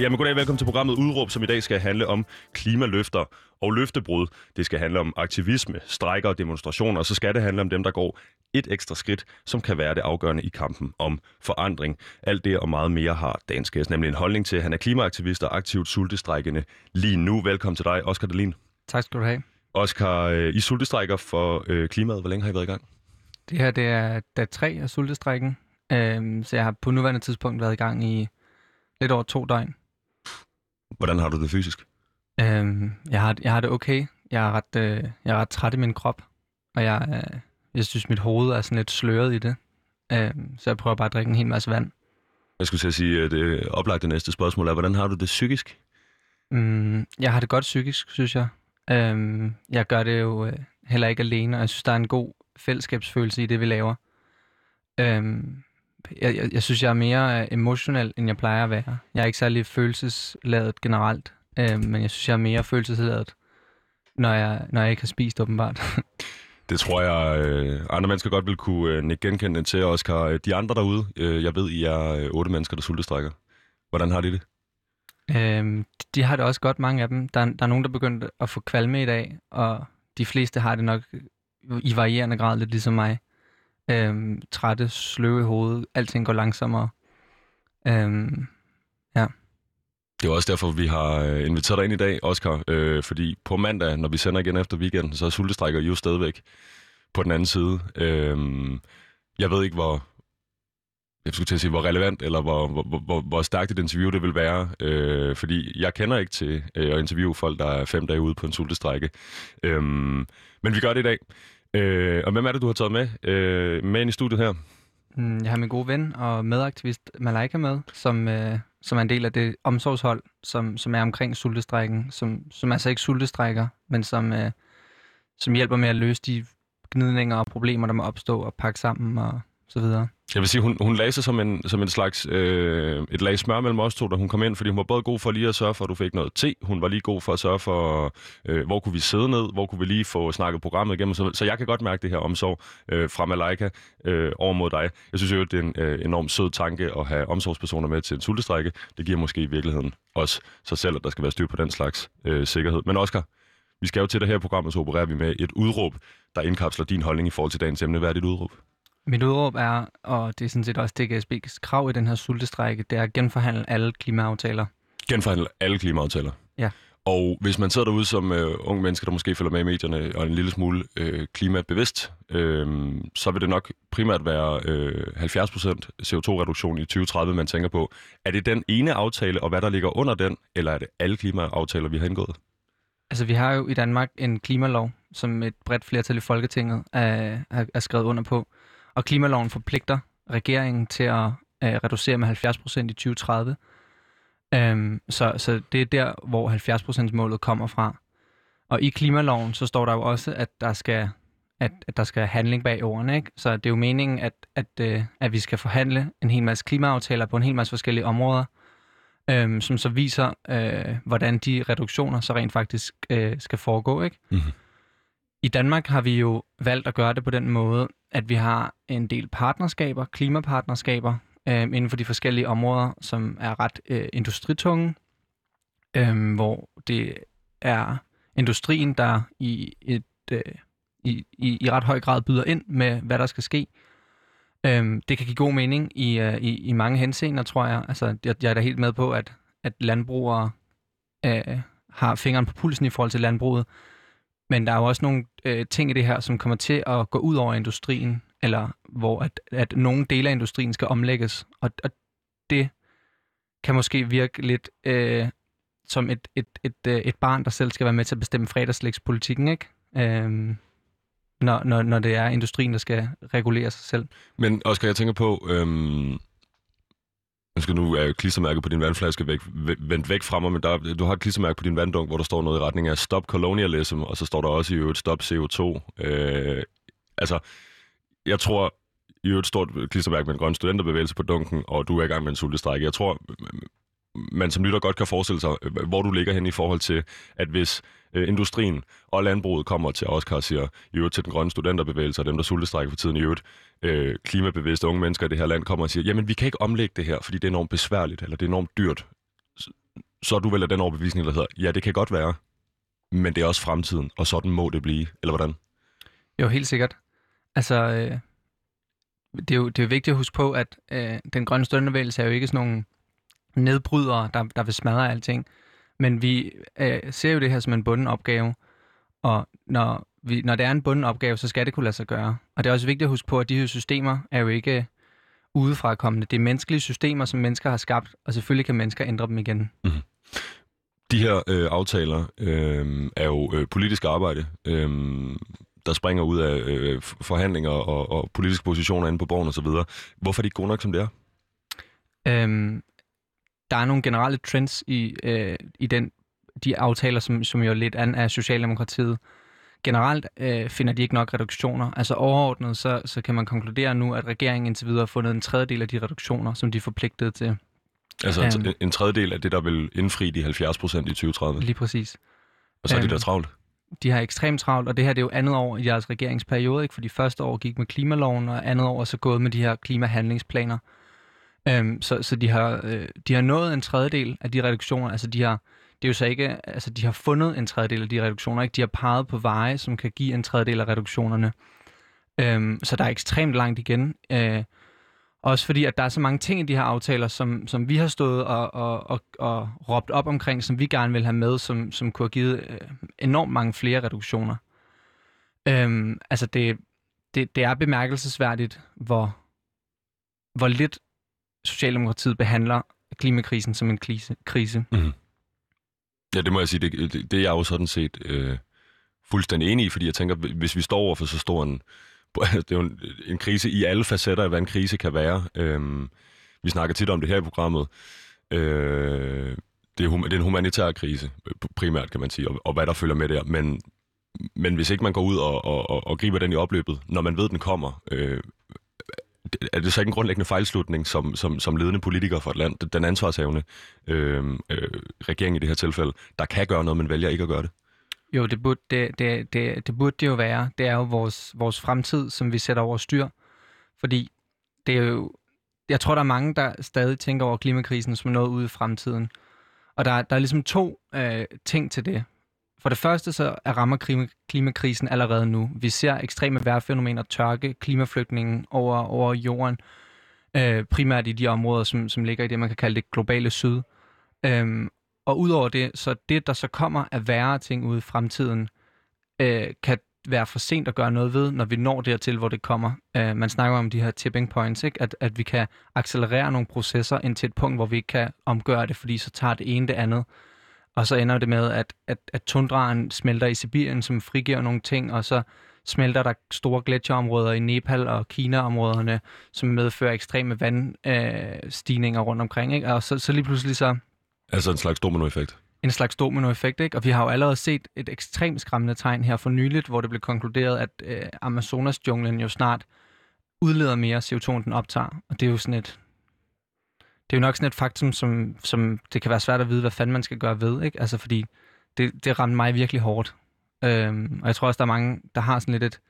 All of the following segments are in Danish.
Jamen goddag, velkommen til programmet Udråb, som i dag skal handle om klimaløfter og løftebrud. Det skal handle om aktivisme, strejker og demonstrationer, og så skal det handle om dem, der går et ekstra skridt, som kan være det afgørende i kampen om forandring. Alt det og meget mere har gæst, nemlig en holdning til, at han er klimaaktivist og aktivt sultestrækkende lige nu. Velkommen til dig, Oscar Dalin. Tak skal du have. Oscar, øh, I sultestrækker for øh, klimaet. Hvor længe har I været i gang? Det her det er dag 3 af sultestrækken, øhm, så jeg har på nuværende tidspunkt været i gang i lidt over to døgn. Hvordan har du det fysisk? Øhm, jeg, har, jeg har det okay. Jeg er, ret, øh, jeg er ret træt i min krop, og jeg, øh, jeg synes, mit hoved er sådan lidt sløret i det. Øhm, så jeg prøver bare at drikke en hel masse vand. Jeg skulle til at sige, at det oplagte næste spørgsmål er, hvordan har du det psykisk? Mm, jeg har det godt psykisk, synes jeg. Øhm, jeg gør det jo øh, heller ikke alene, og jeg synes, der er en god fællesskabsfølelse i det, vi laver. Øhm, jeg, jeg, jeg synes, jeg er mere øh, emotionel, end jeg plejer at være. Jeg er ikke særlig følelsesladet generelt, øhm, men jeg synes, jeg er mere følelsesladet, når jeg, når jeg ikke har spist, åbenbart. Det tror jeg, øh, andre mennesker godt vil kunne øh, nikke genkende til, Oscar. De andre derude, øh, jeg ved, I er øh, otte mennesker, der sultestrækker. Hvordan har de det? øhm, de har det også godt, mange af dem. Der, er- der er nogen, der er begyndt at få kvalme i dag, og de fleste har det nok i varierende grad lidt ligesom mig. Øhm, trætte, sløve i hovedet, alting går langsommere. Øhm, Det er også derfor, vi har øh, inviteret dig ind i dag, Oscar. Øh, fordi på mandag, når vi sender igen efter weekenden, så sultestrækker jo stadigvæk på den anden side. Øh, jeg ved ikke, hvor, jeg skulle til at sige, hvor relevant eller hvor, hvor, hvor- hvor, hvor stærkt et interview det vil være. Øh, fordi jeg kender ikke til øh, at interviewe folk, der er fem dage ude på en sultestrække. Øh, men vi gør det i dag. Øh, og hvem er det, du har taget med, øh, med ind i studiet her? mm, jeg har min gode ven og medaktivist Malaika med, som, øh, som er en del af det omsorgshold, som, som er omkring sultestrækken, som, som altså ikke sultestrækker, men som, øh, som hjælper med at løse de gnidninger og problemer, der må opstå og pakke sammen og så videre. Jeg vil sige, hun, hun lagde sig som en, som en slags øh, et lag smør mellem os to, da hun kom ind, fordi hun var både god for lige at sørge for, at du fik noget te. Hun var lige god for at sørge for, øh, hvor kunne vi sidde ned, hvor kunne vi lige få snakket programmet igennem. Så, så jeg kan godt mærke det her omsorg øh, fra Malaika øh, over mod dig. Jeg synes jo, det er en øh, enormt sød tanke at have omsorgspersoner med til en sultestrække. Det giver måske i virkeligheden også sig selv, at der skal være styr på den slags øh, sikkerhed. Men Oscar, vi skal jo til det her program, og så opererer vi med et udråb, der indkapsler din holdning i forhold til dagens emne. Hvad er dit udråb? Mit udråb er, og det er sådan set også DGSB's krav i den her sultestrække, det er at genforhandle alle klimaaftaler. Genforhandle alle klimaaftaler. Ja. Og hvis man sidder derude som øh, unge mennesker, der måske følger med i medierne og en lille smule øh, klimabevidst, øh, så vil det nok primært være øh, 70% CO2-reduktion i 2030, man tænker på. Er det den ene aftale, og hvad der ligger under den, eller er det alle klimaaftaler, vi har indgået? Altså, vi har jo i Danmark en klimalov, som et bredt flertal i Folketinget er, er, er skrevet under på. Og klimaloven forpligter regeringen til at øh, reducere med 70 procent i 2030. Øhm, så, så det er der, hvor 70 procents målet kommer fra. Og i klimaloven, så står der jo også, at der skal, at, at der skal handling bag ordene. Ikke? Så det er jo meningen, at, at, øh, at vi skal forhandle en hel masse klimaaftaler på en hel masse forskellige områder, øhm, som så viser, øh, hvordan de reduktioner så rent faktisk øh, skal foregå. Ikke? Mhm. I Danmark har vi jo valgt at gøre det på den måde, at vi har en del partnerskaber, klimapartnerskaber, øh, inden for de forskellige områder, som er ret øh, industritunge, øh, hvor det er industrien, der i, et, øh, i, i, i ret høj grad byder ind med, hvad der skal ske. Øhm, det kan give god mening i, øh, i, i mange henseender, tror jeg. Altså, jeg, jeg er da helt med på, at, at landbrugere øh, har fingeren på pulsen i forhold til landbruget. Men der er jo også nogle øh, ting i det her, som kommer til at gå ud over industrien, eller hvor at, at nogle dele af industrien skal omlægges. Og, og det kan måske virke lidt øh, som et, et, et, øh, et barn, der selv skal være med til at bestemme fredagslægspolitikken, ikke? Øhm, når, når, når det er industrien, der skal regulere sig selv. Men Oscar, jeg tænker på, øhm, skal nu er øh, klistermærket på din vandflaske væk, vendt væk fra mig, men der, du har et klistermærke på din vanddunk, hvor der står noget i retning af Stop Colonialism, og så står der også i øvrigt Stop CO2. Øh, altså, jeg tror, i øvrigt stort klistermærke med en grøn studenterbevægelse på dunken, og du er i gang med en sultestrække. Jeg tror, man som lytter godt kan forestille sig, øh, hvor du ligger hen i forhold til, at hvis øh, industrien og landbruget kommer til Oscar og siger, i øvrigt til den grønne studenterbevægelse og dem, der sultestrækker for tiden i øvrigt, øh, klimabevidste unge mennesker i det her land kommer og siger, jamen vi kan ikke omlægge det her, fordi det er enormt besværligt, eller det er enormt dyrt. Så, så er du vel af den overbevisning, der hedder, ja, det kan godt være, men det er også fremtiden, og sådan må det blive, eller hvordan? Jo, helt sikkert. Altså, øh, det, er jo, det er jo vigtigt at huske på, at øh, den grønne studenterbevægelse er jo ikke sådan nogle nedbrydere, der, der vil smadre alting. Men vi øh, ser jo det her som en bunden opgave, og når, vi, når det er en bunden opgave, så skal det kunne lade sig gøre. Og det er også vigtigt at huske på, at de her systemer er jo ikke udefra kommende. Det er menneskelige systemer, som mennesker har skabt, og selvfølgelig kan mennesker ændre dem igen. Mm-hmm. De her øh, aftaler øh, er jo øh, politisk arbejde, øh, der springer ud af øh, forhandlinger og, og politiske positioner inde på borgen osv. Hvorfor er de ikke gode nok, som det er? Øhm, der er nogle generelle trends i, øh, i den, de aftaler, som, som jo lidt an af Socialdemokratiet. Generelt øh, finder de ikke nok reduktioner. Altså overordnet, så, så kan man konkludere nu, at regeringen indtil videre har fundet en tredjedel af de reduktioner, som de er forpligtet til. Altså um, en, en tredjedel af det, der vil indfri de 70 procent i 2030? Lige præcis. Og så er um, de der travlt? De har ekstremt travlt, og det her det er jo andet år i jeres regeringsperiode, ikke? for de første år gik med klimaloven, og andet år er så gået med de her klimahandlingsplaner. Øhm, så, så de har, øh, de har nået en tredjedel af de reduktioner. Altså de har, det er jo så ikke, altså de har fundet en tredjedel af de reduktioner. Ikke? De har peget på veje, som kan give en tredjedel af reduktionerne. Øhm, så der er ekstremt langt igen. Øh, også fordi, at der er så mange ting i de her aftaler, som, som vi har stået og, og, og, og råbt op omkring, som vi gerne vil have med, som, som kunne have givet øh, enormt mange flere reduktioner. Øhm, altså det, det, det er bemærkelsesværdigt, hvor, hvor lidt Socialdemokratiet behandler klimakrisen som en krise. krise. Mm. Ja, det må jeg sige, det, det, det er jeg jo sådan set øh, fuldstændig enig i, fordi jeg tænker, hvis vi står over for så stor en, det er jo en, en krise i alle facetter af, hvad en krise kan være. Øh, vi snakker tit om det her i programmet. Øh, det, er, det er en humanitær krise, primært kan man sige, og, og hvad der følger med der. Men, men hvis ikke man går ud og, og, og, og griber den i opløbet, når man ved, den kommer, øh, er det så ikke en grundlæggende fejlslutning som, som, som ledende politiker for et land, den ansvarshavende øh, øh, regering i det her tilfælde, der kan gøre noget, men vælger ikke at gøre det? Jo, det burde det, det, det, det, burde det jo være. Det er jo vores, vores fremtid, som vi sætter over styr. Fordi det er jo... Jeg tror, der er mange, der stadig tænker over klimakrisen som noget ude i fremtiden. Og der, der er ligesom to øh, ting til det. For det første så er rammer klimakrisen allerede nu. Vi ser ekstreme vejrfænomener, tørke, klimaflygtningen over, over jorden, øh, primært i de områder, som, som ligger i det, man kan kalde det globale syd. Øhm, og udover det, så det, der så kommer af værre ting ude i fremtiden, øh, kan være for sent at gøre noget ved, når vi når dertil, hvor det kommer. Øh, man snakker om de her tipping points, ikke? At, at vi kan accelerere nogle processer ind til et punkt, hvor vi ikke kan omgøre det, fordi så tager det ene det andet. Og så ender det med, at, at, at tundraen smelter i Sibirien, som frigiver nogle ting, og så smelter der store gletsjerområder i Nepal og Kina-områderne, som medfører ekstreme vandstigninger øh, rundt omkring. Ikke? Og så, så lige pludselig så... Altså en slags dominoeffekt? En slags dominoeffekt, ikke? Og vi har jo allerede set et ekstremt skræmmende tegn her for nyligt, hvor det blev konkluderet, at øh, Amazonas-junglen jo snart udleder mere CO2, end den optager. Og det er jo sådan et det er jo nok sådan et faktum, som, som det kan være svært at vide, hvad fanden man skal gøre ved, ikke? Altså, fordi det, det ramte mig virkelig hårdt. Øhm, og jeg tror også, der er mange, der har sådan lidt et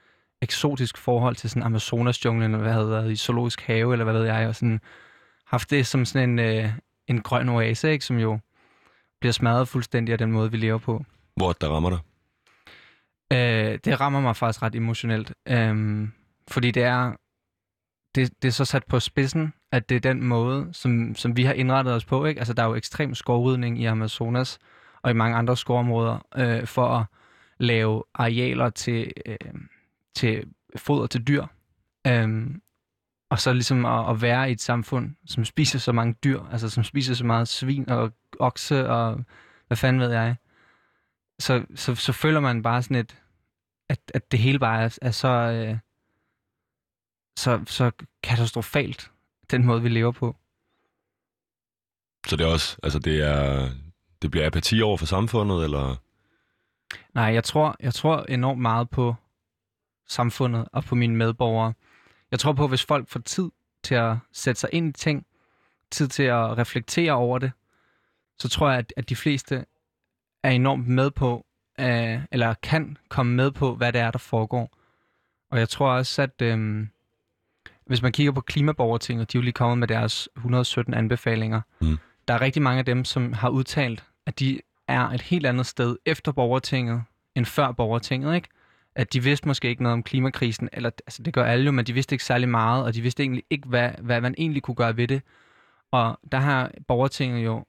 eksotisk forhold til sådan Amazonas-junglen, eller hvad havde været i zoologisk have, eller hvad ved jeg, og sådan haft det som sådan en, øh, en grøn oase, ikke? Som jo bliver smadret fuldstændig af den måde, vi lever på. Hvor der rammer dig? Øh, det rammer mig faktisk ret emotionelt. Øhm, fordi det er, det, det er så sat på spidsen, at det er den måde, som, som vi har indrettet os på. Ikke? Altså, der er jo ekstrem skovrydning i Amazonas og i mange andre skovområder øh, for at lave arealer til, øh, til foder til dyr. Øh, og så ligesom at, at være i et samfund, som spiser så mange dyr, altså som spiser så meget svin og okse og hvad fanden ved jeg. Så, så, så føler man bare sådan et, at, at det hele bare er, er så, øh, så, så katastrofalt den måde, vi lever på. Så det er også, altså det er, det bliver apati over for samfundet, eller? Nej, jeg tror, jeg tror enormt meget på samfundet og på mine medborgere. Jeg tror på, at hvis folk får tid til at sætte sig ind i ting, tid til at reflektere over det, så tror jeg, at, at de fleste er enormt med på, øh, eller kan komme med på, hvad det er, der foregår. Og jeg tror også, at øh, hvis man kigger på Klimaborgertinget, de er jo lige kommet med deres 117 anbefalinger. Mm. Der er rigtig mange af dem, som har udtalt, at de er et helt andet sted efter borgertinget, end før borgertinget, ikke? At de vidste måske ikke noget om klimakrisen, eller altså det gør alle jo, men de vidste ikke særlig meget, og de vidste egentlig ikke, hvad, hvad man egentlig kunne gøre ved det. Og der har borgertinget jo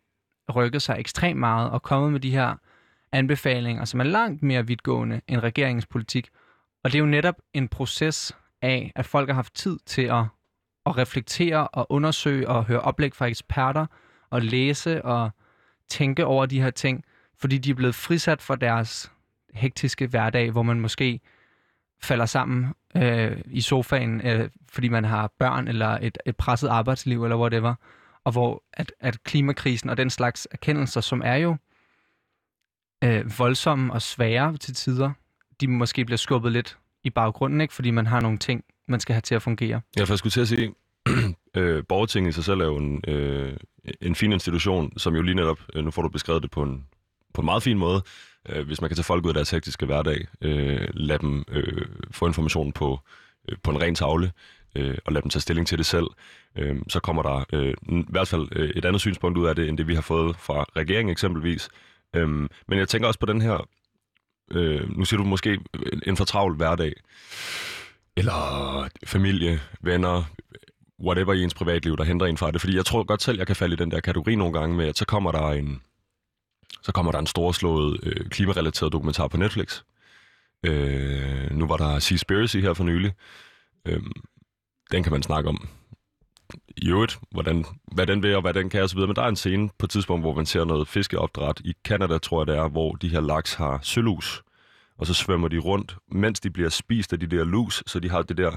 rykket sig ekstremt meget og kommet med de her anbefalinger, som er langt mere vidtgående end regeringens politik. Og det er jo netop en proces af, at folk har haft tid til at, at reflektere og undersøge og høre oplæg fra eksperter og læse og tænke over de her ting, fordi de er blevet frisat fra deres hektiske hverdag, hvor man måske falder sammen øh, i sofaen, øh, fordi man har børn eller et, et presset arbejdsliv eller whatever, og hvor at, at klimakrisen og den slags erkendelser, som er jo øh, voldsomme og svære til tider, de måske bliver skubbet lidt i baggrunden, ikke? fordi man har nogle ting, man skal have til at fungere. Ja, for jeg skulle til at sige, øh, borgertinget i sig selv er jo en, øh, en fin institution, som jo lige netop, øh, nu får du beskrevet det på en, på en meget fin måde, øh, hvis man kan tage folk ud af deres hektiske hverdag, øh, lade dem øh, få information på, øh, på en ren tavle, øh, og lade dem tage stilling til det selv, øh, så kommer der øh, i hvert fald øh, et andet synspunkt ud af det, end det vi har fået fra regeringen eksempelvis. Øh, men jeg tænker også på den her, øh, nu siger du måske en, for travl hverdag, eller familie, venner, whatever i ens privatliv, der hindrer en fra det. Fordi jeg tror godt selv, jeg kan falde i den der kategori nogle gange med, at så kommer der en, så kommer der en storslået øh, klimarelateret dokumentar på Netflix. Øh, nu var der Seaspiracy her for nylig. Øh, den kan man snakke om. I øvrigt, hvordan, hvad den vil og hvad den kan osv. Men der er en scene på et tidspunkt, hvor man ser noget fiskeopdræt i Canada, tror jeg det er, hvor de her laks har sølus. Og så svømmer de rundt, mens de bliver spist af de der lus, så de har det der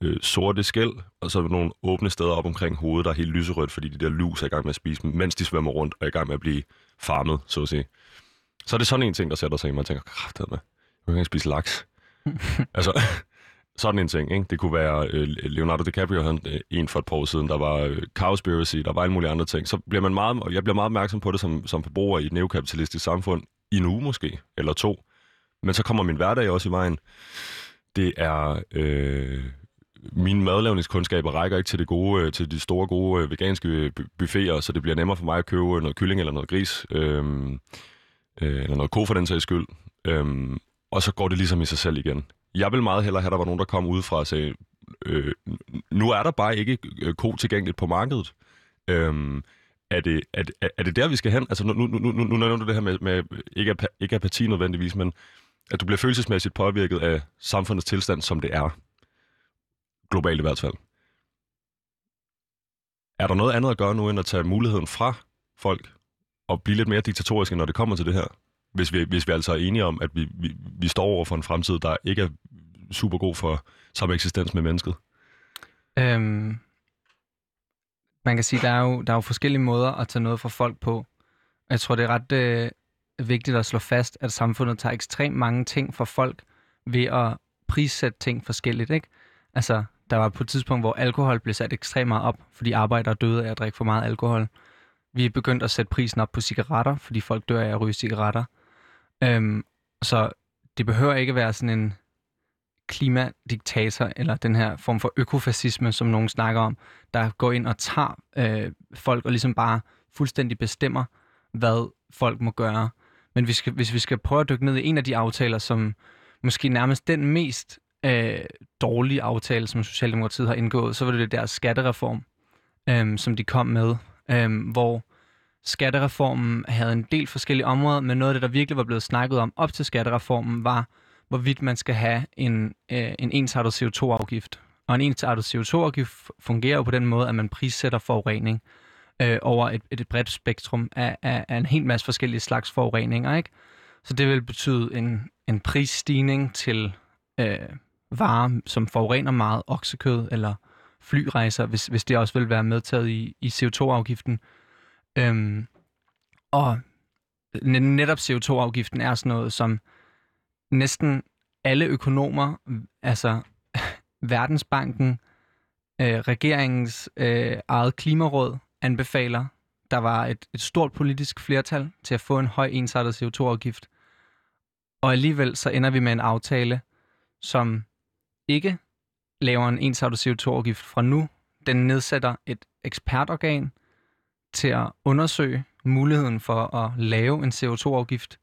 øh, sorte skæld, og så nogle åbne steder op omkring hovedet, der er helt lyserødt, fordi de der lus er i gang med at spise dem, mens de svømmer rundt og er i gang med at blive farmet, så at sige. Så er det sådan en ting, der sætter sig i mig og tænker, kraft med, jeg kan ikke spise laks. altså, sådan en ting, ikke? Det kunne være øh, Leonardo DiCaprio, havde en for et par år siden, der var øh, Cowspiracy, der var alle mulige andre ting. Så bliver man meget, og jeg bliver meget opmærksom på det som, som forbruger i et neokapitalistisk samfund, i en uge måske, eller to. Men så kommer min hverdag også i vejen. Det er... Øh, mine madlavningskundskaber rækker ikke til, det gode, øh, til de store, gode øh, veganske øh, buffeter, så det bliver nemmere for mig at købe noget kylling eller noget gris, øhm, øh, eller noget ko for den sags skyld. Øhm, og så går det ligesom i sig selv igen. Jeg vil meget hellere have, at der var nogen, der kom udefra og sagde, øh, nu er der bare ikke øh, ko tilgængeligt på markedet. Øhm, er det, er, det, er det der, vi skal hen? Altså, nu, nu, nu, nu nævner du det her med, med ikke, ap- ikke apati nødvendigvis, men at du bliver følelsesmæssigt påvirket af samfundets tilstand, som det er. Globalt i hvert fald. Er der noget andet at gøre nu, end at tage muligheden fra folk og blive lidt mere diktatoriske, når det kommer til det her? Hvis vi, hvis vi altså er enige om, at vi, vi, vi står over for en fremtid, der ikke er super god for samme eksistens med mennesket. Øhm, man kan sige, der er, jo, der er jo forskellige måder at tage noget fra folk på. Jeg tror, det er ret øh, vigtigt at slå fast, at samfundet tager ekstremt mange ting fra folk ved at prissætte ting forskelligt. Ikke? Altså, der var på et tidspunkt, hvor alkohol blev sat ekstremt meget op, fordi arbejdere døde af at drikke for meget alkohol. Vi er begyndt at sætte prisen op på cigaretter, fordi folk dør af at ryge cigaretter. Øhm, så det behøver ikke være sådan en klimadiktator, eller den her form for økofascisme, som nogen snakker om, der går ind og tager øh, folk og ligesom bare fuldstændig bestemmer, hvad folk må gøre. Men vi skal, hvis vi skal prøve at dykke ned i en af de aftaler, som måske nærmest den mest øh, dårlige aftale, som Socialdemokratiet har indgået, så var det deres skattereform, øh, som de kom med, øh, hvor skattereformen havde en del forskellige områder, men noget af det, der virkelig var blevet snakket om op til skattereformen, var, hvorvidt man skal have en, øh, en ensartet CO2-afgift. Og en ensartet CO2-afgift fungerer jo på den måde, at man prissætter forurening øh, over et, et bredt spektrum af, af, af en hel masse forskellige slags forureninger. Ikke? Så det vil betyde en, en prisstigning til øh, varer, som forurener meget, oksekød eller flyrejser, hvis, hvis det også vil være medtaget i, i CO2-afgiften. Øhm, og netop CO2-afgiften er sådan noget, som næsten alle økonomer, altså Verdensbanken, øh, regeringens øh, eget klimaråd anbefaler, der var et, et stort politisk flertal til at få en høj ensartet CO2-afgift. Og alligevel så ender vi med en aftale, som ikke laver en ensartet CO2-afgift fra nu. Den nedsætter et ekspertorgan til at undersøge muligheden for at lave en CO2-afgift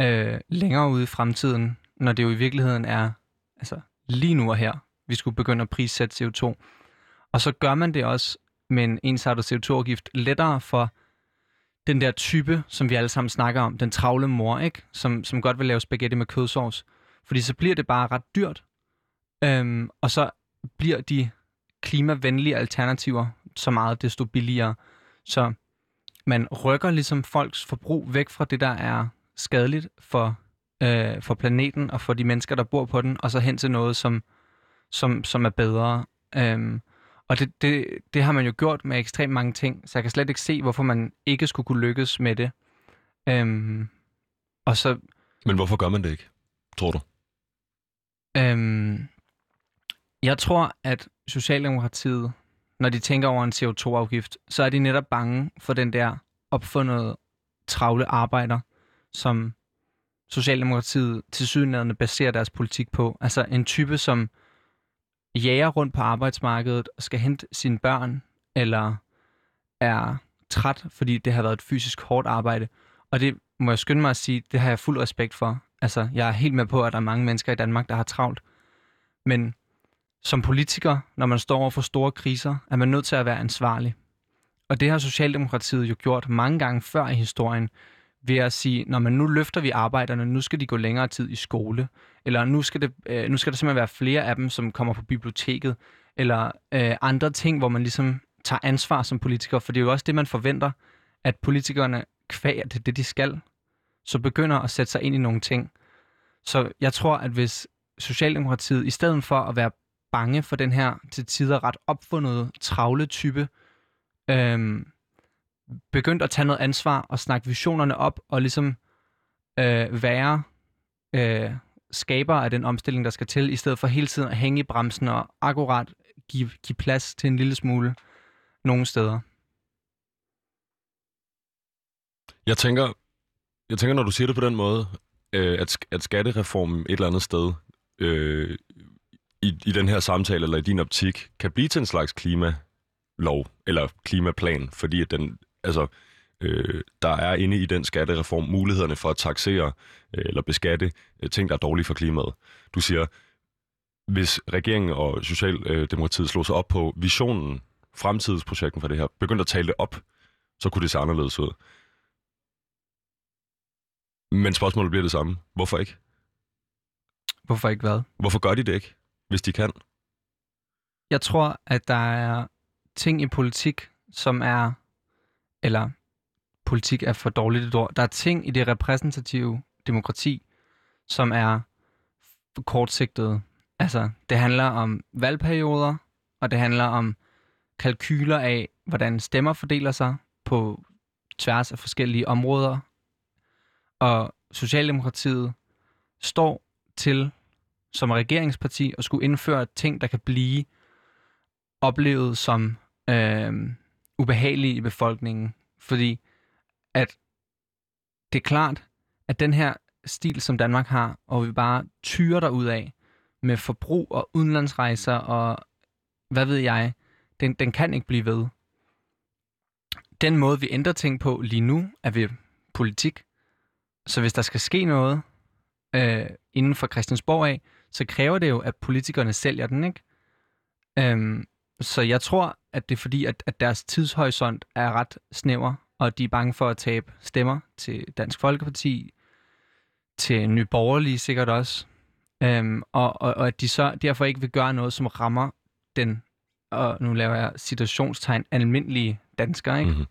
øh, længere ude i fremtiden, når det jo i virkeligheden er altså, lige nu og her, vi skulle begynde at prissætte CO2. Og så gør man det også med en ensartet CO2-afgift lettere for den der type, som vi alle sammen snakker om, den travle mor, ikke? Som, som godt vil lave spaghetti med kødsovs. Fordi så bliver det bare ret dyrt. Øhm, og så bliver de klimavenlige alternativer så meget desto billigere. Så man rykker ligesom folks forbrug væk fra det, der er skadeligt for, øh, for planeten og for de mennesker, der bor på den, og så hen til noget, som, som, som er bedre. Øhm, og det, det, det har man jo gjort med ekstremt mange ting, så jeg kan slet ikke se, hvorfor man ikke skulle kunne lykkes med det. Øhm, og så... Men hvorfor gør man det ikke, tror du? Øhm, jeg tror, at Socialdemokratiet, når de tænker over en CO2-afgift, så er de netop bange for den der opfundet travle arbejder, som Socialdemokratiet til sydenladende baserer deres politik på. Altså en type, som jager rundt på arbejdsmarkedet og skal hente sine børn, eller er træt, fordi det har været et fysisk hårdt arbejde. Og det må jeg skynde mig at sige, det har jeg fuld respekt for. Altså, jeg er helt med på, at der er mange mennesker i Danmark, der har travlt. Men som politiker, når man står over for store kriser, er man nødt til at være ansvarlig. Og det har Socialdemokratiet jo gjort mange gange før i historien, ved at sige, når man nu løfter vi arbejderne, nu skal de gå længere tid i skole, eller nu skal, det, øh, nu skal der simpelthen være flere af dem, som kommer på biblioteket, eller øh, andre ting, hvor man ligesom tager ansvar som politiker, for det er jo også det, man forventer, at politikerne kvæger det, det de skal, så begynder at sætte sig ind i nogle ting. Så jeg tror, at hvis Socialdemokratiet, i stedet for at være bange for den her til tider ret opfundet travle type, øhm, begyndt at tage noget ansvar og snakke visionerne op og ligesom øh, være øh, skaber af den omstilling, der skal til, i stedet for hele tiden at hænge i bremsen og akkurat give, give plads til en lille smule nogle steder. Jeg tænker, jeg tænker, når du siger det på den måde, øh, at, at skattereformen et eller andet sted øh, i, i den her samtale, eller i din optik, kan blive til en slags klimalov, eller klimaplan, fordi at den, altså, øh, der er inde i den skattereform mulighederne for at taxere øh, eller beskatte øh, ting, der er dårlige for klimaet. Du siger, hvis regeringen og Socialdemokratiet slog sig op på visionen, fremtidsprojekten for det her, begyndte at tale det op, så kunne det se anderledes ud. Men spørgsmålet bliver det samme. Hvorfor ikke? Hvorfor ikke hvad? Hvorfor gør de det ikke, hvis de kan? Jeg tror, at der er ting i politik, som er, eller politik er for dårligt et ord, der er ting i det repræsentative demokrati, som er kortsigtede. Altså, det handler om valgperioder, og det handler om kalkyler af, hvordan stemmer fordeler sig på tværs af forskellige områder. Og Socialdemokratiet står til som regeringsparti at skulle indføre ting, der kan blive oplevet som øh, ubehagelige i befolkningen. Fordi at det er klart, at den her stil, som Danmark har, og vi bare tyrer ud af med forbrug og udenlandsrejser og hvad ved jeg, den, den kan ikke blive ved. Den måde, vi ændrer ting på lige nu, er ved politik. Så hvis der skal ske noget øh, inden for Christiansborg af, så kræver det jo, at politikerne sælger den, ikke? Øhm, så jeg tror, at det er fordi, at, at deres tidshorisont er ret snæver, og de er bange for at tabe stemmer til Dansk Folkeparti, til Nye Borgerlige sikkert også, øhm, og, og, og at de så derfor ikke vil gøre noget, som rammer den, og nu laver jeg situationstegn, almindelige danskere, ikke? Mm-hmm.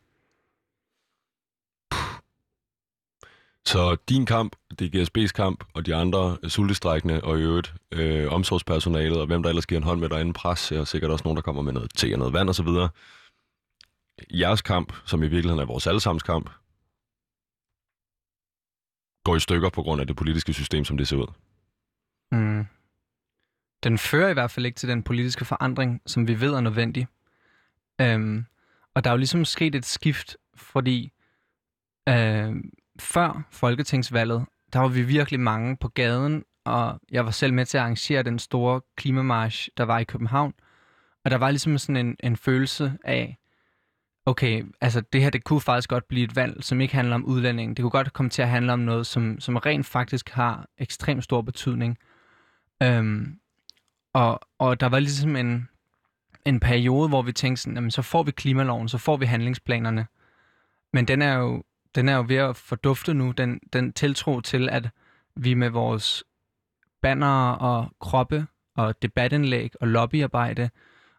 Så din kamp, DGSB's kamp, og de andre øh, sultestrækkende, og i øvrigt øh, omsorgspersonalet, og hvem der ellers giver en hånd med derinde, pres, og sikkert også nogen, der kommer med noget te og noget vand osv., jeres kamp, som i virkeligheden er vores allesammens kamp, går i stykker på grund af det politiske system, som det ser ud. Mm. Den fører i hvert fald ikke til den politiske forandring, som vi ved er nødvendig. Øhm, og der er jo ligesom sket et skift, fordi øh, før Folketingsvalget, der var vi virkelig mange på gaden, og jeg var selv med til at arrangere den store klimamarsch, der var i København. Og der var ligesom sådan en, en følelse af, okay, altså det her, det kunne faktisk godt blive et valg, som ikke handler om udlænding. Det kunne godt komme til at handle om noget, som, som rent faktisk har ekstremt stor betydning. Øhm, og, og der var ligesom en, en periode, hvor vi tænkte sådan, jamen, så får vi klimaloven, så får vi handlingsplanerne. Men den er jo, den er jo ved at fordufte nu, den, den tiltro til, at vi med vores banner og kroppe og debatindlæg og lobbyarbejde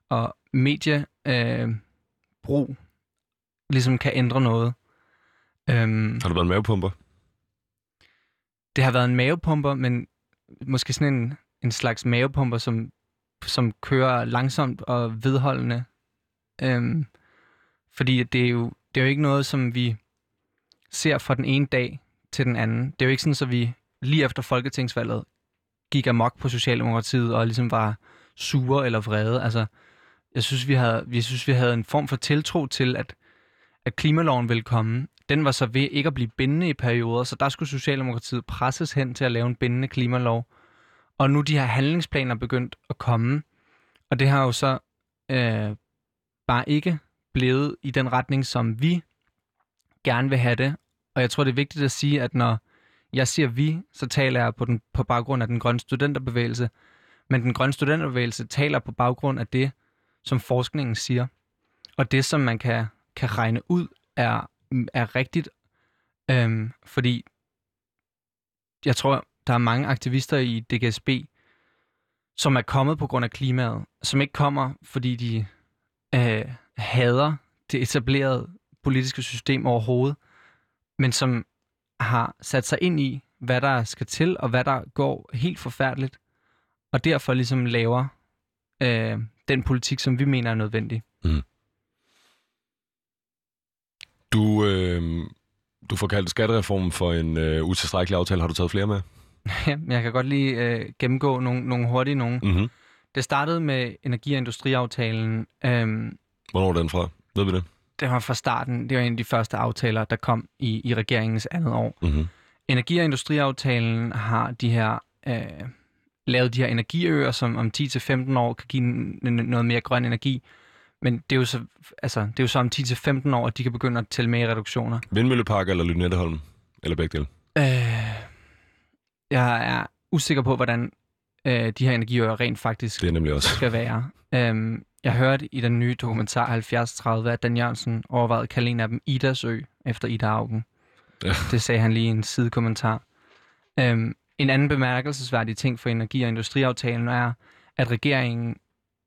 og mediebrug øh, ligesom kan ændre noget. Øhm, Har du været en mavepumper? det har været en mavepumper, men måske sådan en, en slags mavepumper, som, som kører langsomt og vedholdende. Øhm, fordi det er, jo, det er jo ikke noget, som vi ser fra den ene dag til den anden. Det er jo ikke sådan, at så vi lige efter folketingsvalget gik amok på Socialdemokratiet og ligesom var sure eller vrede. Altså, jeg synes, vi havde, vi synes, vi havde en form for tiltro til, at, at klimaloven ville komme. Den var så ved ikke at blive bindende i perioder, så der skulle Socialdemokratiet presses hen til at lave en bindende klimalov. Og nu de her handlingsplaner begyndt at komme, og det har jo så øh, bare ikke blevet i den retning, som vi gerne vil have det. Og jeg tror, det er vigtigt at sige, at når jeg siger vi, så taler jeg på, den, på baggrund af den grønne studenterbevægelse. Men den grønne studenterbevægelse taler på baggrund af det, som forskningen siger. Og det, som man kan, kan regne ud, er, er rigtigt. Øhm, fordi jeg tror, der er mange aktivister i DGSB, som er kommet på grund af klimaet, som ikke kommer, fordi de øh, hader det etablerede politiske system overhovedet, men som har sat sig ind i, hvad der skal til, og hvad der går helt forfærdeligt, og derfor ligesom laver øh, den politik, som vi mener er nødvendig. Du, øh, du får kaldt skattereformen for en øh, utilstrækkelig aftale. Har du taget flere med? Ja, jeg kan godt lige øh, gennemgå nogle, nogle hurtige nogle. Mm-hmm. Det startede med energi- og industriaftalen. Øhm, Hvornår er den fra? Ved vi det? Det var fra starten. Det var en af de første aftaler, der kom i, i regeringens andet år. Mm-hmm. Energi- og industriaftalen har de her øh, lavet de her energiøer, som om 10-15 år kan give noget mere grøn energi. Men det er jo så, altså, det er jo så om 10-15 år, at de kan begynde at tælle med i reduktioner. Vindmøllepark eller Lynetteholm? Eller begge dele? Øh, jeg er usikker på, hvordan øh, de her energiøer rent faktisk Det er nemlig også. skal være. Øhm, jeg hørte i den nye dokumentar 7030, at Dan Jørgensen overvejede at kalde en af dem Idas ø, efter Ida Augen. Ja. Det sagde han lige i en sidekommentar. Øhm, en anden bemærkelsesværdig ting for energi- og industriaftalen er, at regeringen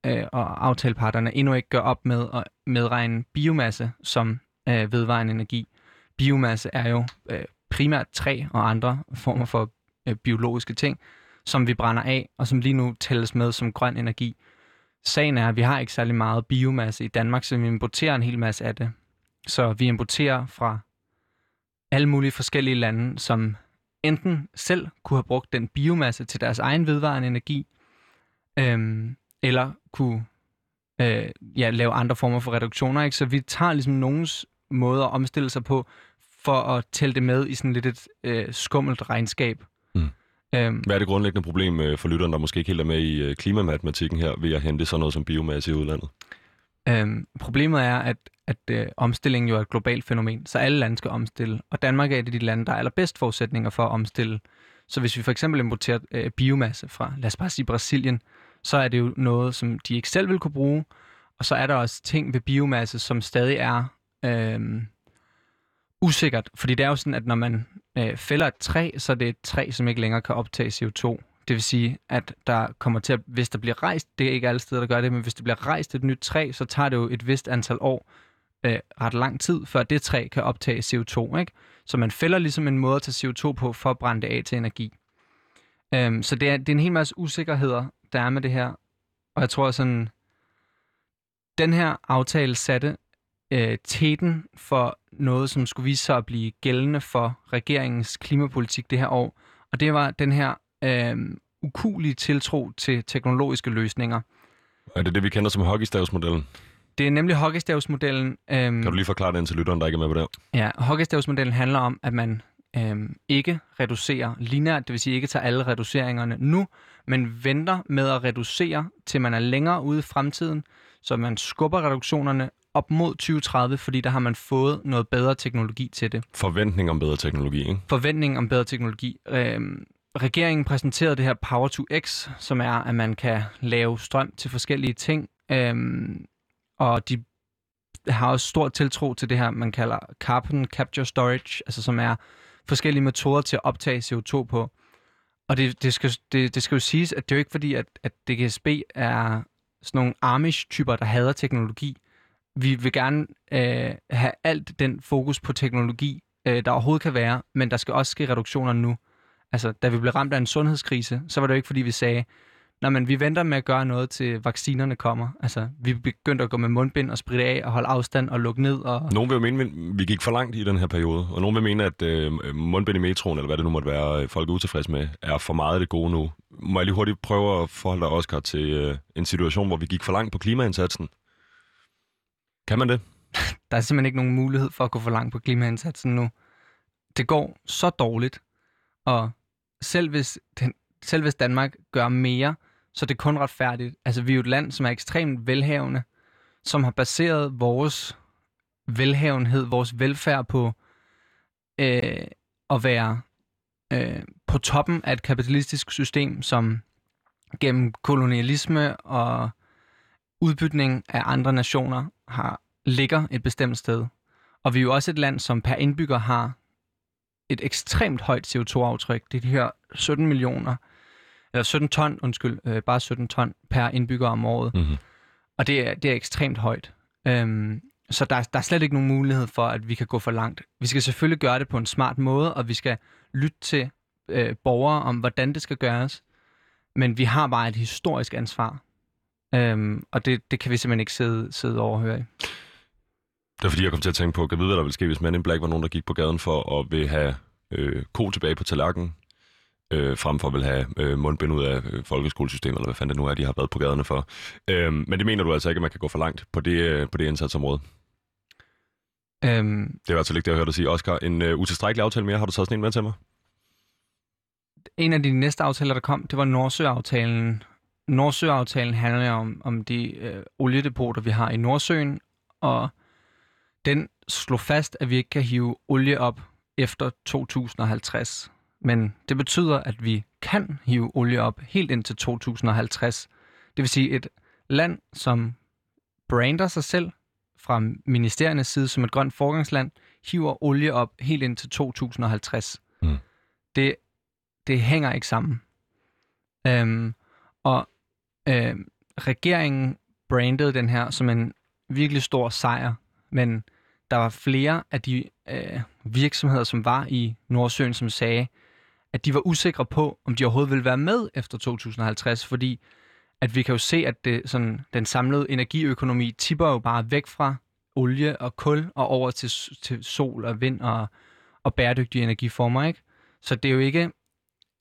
øh, og aftaleparterne endnu ikke gør op med at medregne biomasse som øh, vedvarende energi. Biomasse er jo øh, primært træ og andre former for øh, biologiske ting, som vi brænder af, og som lige nu tælles med som grøn energi. Sagen er, at vi har ikke særlig meget biomasse i Danmark, så vi importerer en hel masse af det. Så vi importerer fra alle mulige forskellige lande, som enten selv kunne have brugt den biomasse til deres egen vedvarende energi, øhm, eller kunne øh, ja, lave andre former for reduktioner. Ikke? Så vi tager ligesom nogens måde at omstille sig på, for at tælle det med i sådan lidt et øh, skummelt regnskab. Øhm, Hvad er det grundlæggende problem øh, for lytteren, der måske ikke helt er med i øh, klimamatematikken her, ved at hente sådan noget som biomasse i udlandet? Øhm, problemet er, at, at øh, omstillingen jo er et globalt fænomen, så alle lande skal omstille. Og Danmark er et af de lande, der er allerbedst forudsætninger for at omstille. Så hvis vi for eksempel importerer øh, biomasse fra, lad os bare sige Brasilien, så er det jo noget, som de ikke selv vil kunne bruge. Og så er der også ting ved biomasse, som stadig er øh, usikkert. Fordi det er jo sådan, at når man øh, fælder et træ, så er det et træ, som ikke længere kan optage CO2. Det vil sige, at der kommer til at, hvis der bliver rejst, det er ikke alle steder, der gør det, men hvis der bliver rejst et nyt træ, så tager det jo et vist antal år, øh, ret lang tid, før det træ kan optage CO2. Ikke? Så man fælder ligesom en måde at tage CO2 på, for at brænde det af til energi. Øhm, så det er, det er en hel masse usikkerheder, der er med det her. Og jeg tror sådan, den her aftale satte øh, teten for noget, som skulle vise sig at blive gældende for regeringens klimapolitik det her år. Og det var den her øh, ukulige tiltro til teknologiske løsninger. Er det det, vi kender som hockeystavsmodellen? Det er nemlig hockeystavsmodellen. Øhm, Kan du lige forklare den til lytteren, der ikke er med på det? Ja, hockeystavsmodellen handler om, at man øhm, ikke reducerer lineært, det vil sige ikke tager alle reduceringerne nu, men venter med at reducere, til man er længere ude i fremtiden, så man skubber reduktionerne op mod 2030, fordi der har man fået noget bedre teknologi til det. Forventning om bedre teknologi, ikke? Forventning om bedre teknologi. Øhm, regeringen præsenterede det her Power to X, som er, at man kan lave strøm til forskellige ting, øhm, og de har også stor tiltro til det her, man kalder carbon capture storage, altså som er forskellige metoder til at optage CO2 på. Og det, det, skal, det, det skal jo siges, at det er jo ikke fordi, at, at DGSB er sådan nogle Amish-typer, der hader teknologi. Vi vil gerne øh, have alt den fokus på teknologi, øh, der overhovedet kan være, men der skal også ske reduktioner nu. Altså, da vi blev ramt af en sundhedskrise, så var det jo ikke fordi, vi sagde, Nå, men vi venter med at gøre noget til vaccinerne kommer. Altså, vi begyndte at gå med mundbind og spritte af og holde afstand og lukke ned. Og... Nogen vil jo mene, at vi gik for langt i den her periode, og nogen vil mene, at øh, mundbind i metroen, eller hvad det nu måtte være, øh, folk er utilfredse med, er for meget af det gode nu. Må jeg lige hurtigt prøve at forholde dig, Oscar, til øh, en situation, hvor vi gik for langt på klimaindsatsen? Kan man det? Der er simpelthen ikke nogen mulighed for at gå for langt på klimaindsatsen nu. Det går så dårligt, og selv hvis, den, selv hvis Danmark gør mere, så det er kun retfærdigt. Altså, vi er jo et land, som er ekstremt velhavende, som har baseret vores velhavenhed, vores velfærd på øh, at være øh, på toppen af et kapitalistisk system, som gennem kolonialisme og udbytning af andre nationer har ligger et bestemt sted. Og vi er jo også et land, som per indbygger har et ekstremt højt CO2-aftryk. Det er de her 17 millioner eller 17 ton, undskyld, øh, bare 17 ton per indbygger om året. Mm-hmm. Og det er, det er ekstremt højt. Øhm, så der, der er slet ikke nogen mulighed for, at vi kan gå for langt. Vi skal selvfølgelig gøre det på en smart måde, og vi skal lytte til øh, borgere om, hvordan det skal gøres. Men vi har bare et historisk ansvar. Øhm, og det, det kan vi simpelthen ikke sidde, sidde overhøre i. Det er fordi, jeg kom til at tænke på, kan vide, hvad der ville ske, hvis Men in Black var nogen, der gik på gaden for at vil have øh, ko tilbage på tallerkenen, øh, frem for at vil have øh, mundbind ud af øh, folkeskolesystemet, eller hvad fanden det nu er, de har været på gaderne for. Øh, men det mener du altså ikke, at man kan gå for langt på det, øh, på det indsatsområde? Øhm, Det er i hvert fald ikke det, jeg hørte dig sige. Oscar, en øh, utilstrækkelig aftale mere. Har du taget sådan en med til mig? en af de næste aftaler, der kom, det var Nordsøaftalen. Nordsøaftalen handler om, om de øh, oliedepoter, vi har i Nordsøen, og den slog fast, at vi ikke kan hive olie op efter 2050. Men det betyder, at vi kan hive olie op helt indtil 2050. Det vil sige et land, som brander sig selv fra ministeriernes side som et grønt forgangsland, hiver olie op helt indtil 2050. Mm. Det, det hænger ikke sammen. Øhm, og øhm, regeringen brandede den her som en virkelig stor sejr, men der var flere af de øh, virksomheder, som var i Nordsøen, som sagde, at de var usikre på, om de overhovedet ville være med efter 2050, fordi at vi kan jo se, at det, sådan, den samlede energiøkonomi tipper jo bare væk fra olie og kul og over til, til sol og vind og, og bæredygtige energiformer, ikke? Så det er jo ikke...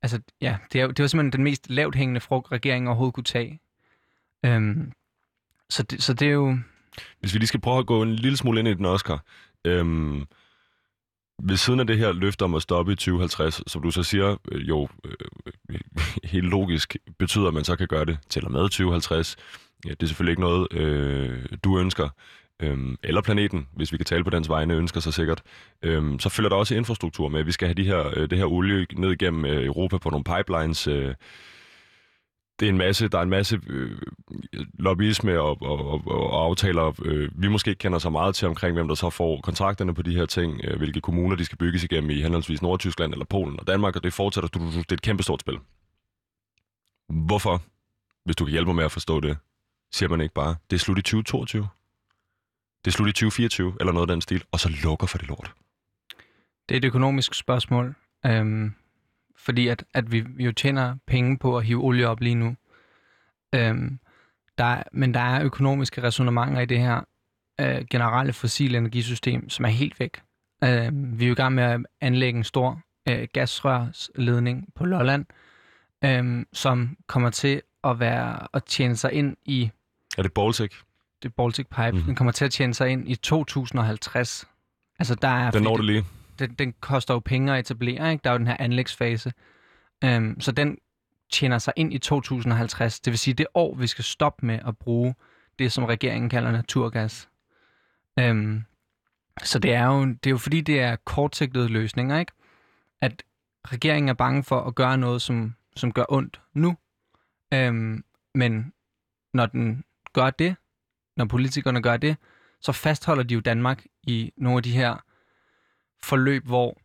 Altså, ja, det, er, jo- det var simpelthen den mest lavt hængende frugt, regeringen overhovedet kunne tage. Øhm, så, det, så det er jo... Hvis vi lige skal prøve at gå en lille smule ind i den, Oscar. Øhm, ved siden af det her løfte om at stoppe i 2050, som du så siger, øh, jo øh, helt logisk betyder, at man så kan gøre det til og med 2050. Ja, det er selvfølgelig ikke noget, øh, du ønsker, øh, eller planeten, hvis vi kan tale på dens vegne, ønsker sig sikkert. Øh, så følger der også infrastruktur med. Vi skal have de her, øh, det her olie ned igennem øh, Europa på nogle pipelines. Øh, det er en masse, der er en masse øh, lobbyisme og, og, og, og aftaler, øh, vi måske ikke kender så meget til omkring, hvem der så får kontrakterne på de her ting, øh, hvilke kommuner de skal bygges igennem i henholdsvis Nordtyskland eller Polen og Danmark, og det fortsætter, du, du, du, det er et kæmpestort spil. Hvorfor, hvis du kan hjælpe mig med at forstå det, siger man ikke bare, det er slut i 2022, det er slut i 2024, eller noget af den stil, og så lukker for det lort. Det er et økonomisk spørgsmål, øhm, fordi at, at vi, jo tjener penge på at hive olie op lige nu. Øhm, der, er- men der er økonomiske resonemanger i det her øh, generelle fossile energisystem, som er helt væk. Øh, vi er jo i gang med at anlægge en stor øh, gasrørsledning på Lolland, øhm, som kommer til at være at tjene sig ind i Er det Baltic? det Baltic Pipe. Mm. Den kommer til at tjene sig ind i 2050. Altså, der er, Den når det lige den, den koster jo penge at etablere, ikke? Der er jo den her anlægsfase. Øhm, så den tjener sig ind i 2050. Det vil sige, det år, vi skal stoppe med at bruge det, som regeringen kalder naturgas. Øhm, så det er, jo, det er jo fordi, det er kortsigtede løsninger, ikke? At regeringen er bange for at gøre noget, som, som gør ondt nu. Øhm, men når den gør det, når politikerne gør det, så fastholder de jo Danmark i nogle af de her forløb, hvor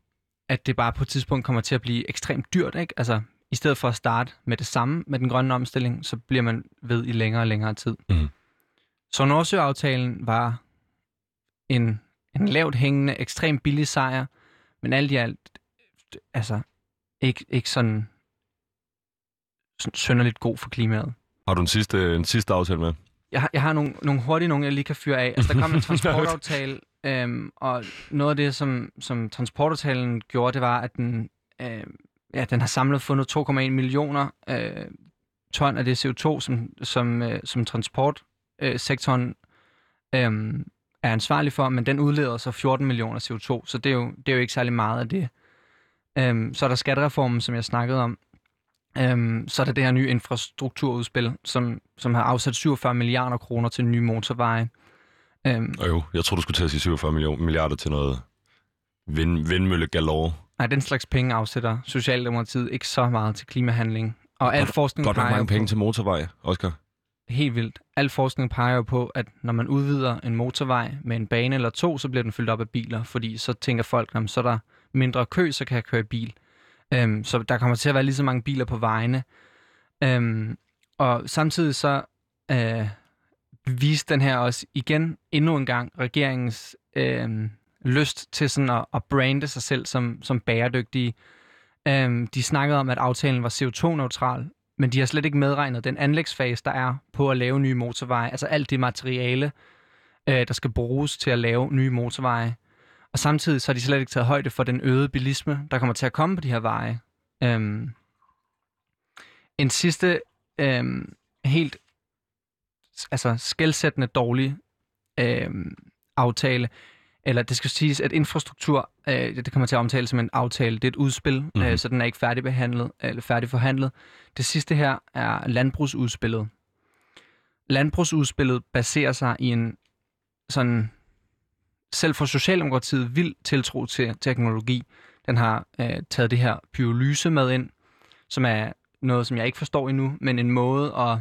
at det bare på et tidspunkt kommer til at blive ekstremt dyrt. Ikke? Altså, i stedet for at starte med det samme med den grønne omstilling, så bliver man ved i længere og længere tid. Mhm. Så Nordsø-aftalen var en, en lavt hængende, ekstremt billig sejr, men alt i alt altså, ikke, ikke sådan, sådan sønderligt god for klimaet. Har du en sidste, en sidste aftale med? Jeg har, jeg har nogle, nogle hurtige nogle, jeg lige kan fyre af. Altså, der kom en transportaftale, øhm, og noget af det, som, som transportaftalen gjorde, det var, at den, øh, ja, den har samlet fundet 2,1 millioner øh, ton af det CO2, som, som, øh, som transportsektoren øh, øhm, er ansvarlig for, men den udleder så 14 millioner CO2, så det er jo, det er jo ikke særlig meget af det. Øhm, så er der skattereformen, som jeg snakkede om. Øhm, så er der det her nye infrastrukturudspil, som, som har afsat 47 milliarder kroner til nye motorveje. Øhm, Og jo, jeg tror du skulle til at sige 47 million, milliarder til noget vind, vindmølle galore. nej, den slags penge afsætter Socialdemokratiet ikke så meget til klimahandling. Og al forskning Godt peger mange jo penge på, til motorvej, Oscar. helt vildt. Al forskning peger jo på, at når man udvider en motorvej med en bane eller to, så bliver den fyldt op af biler, fordi så tænker folk, jamen, så er der mindre kø, så kan jeg køre i bil. Øhm, så der kommer til at være lige så mange biler på vejene. Øhm, og samtidig så øh, viste den her også igen endnu en gang regeringens øh, lyst til sådan at, at brande sig selv som, som bæredygtige. Øh, de snakkede om, at aftalen var CO2-neutral, men de har slet ikke medregnet den anlægsfase, der er på at lave nye motorveje. Altså alt det materiale, øh, der skal bruges til at lave nye motorveje. Og samtidig så har de slet ikke taget højde for den øgede bilisme, der kommer til at komme på de her veje. Øhm, en sidste øhm, helt altså skældsættende dårlig øhm, aftale, eller det skal siges, at infrastruktur, øh, det kommer til at omtale som en aftale, det er et udspil, mm-hmm. øh, så den er ikke færdigbehandlet, eller færdigforhandlet. Det sidste her er landbrugsudspillet. Landbrugsudspillet baserer sig i en sådan selv for Socialdemokratiet vild tiltro til teknologi. Den har øh, taget det her pyrolyse med ind, som er noget, som jeg ikke forstår endnu, men en måde at...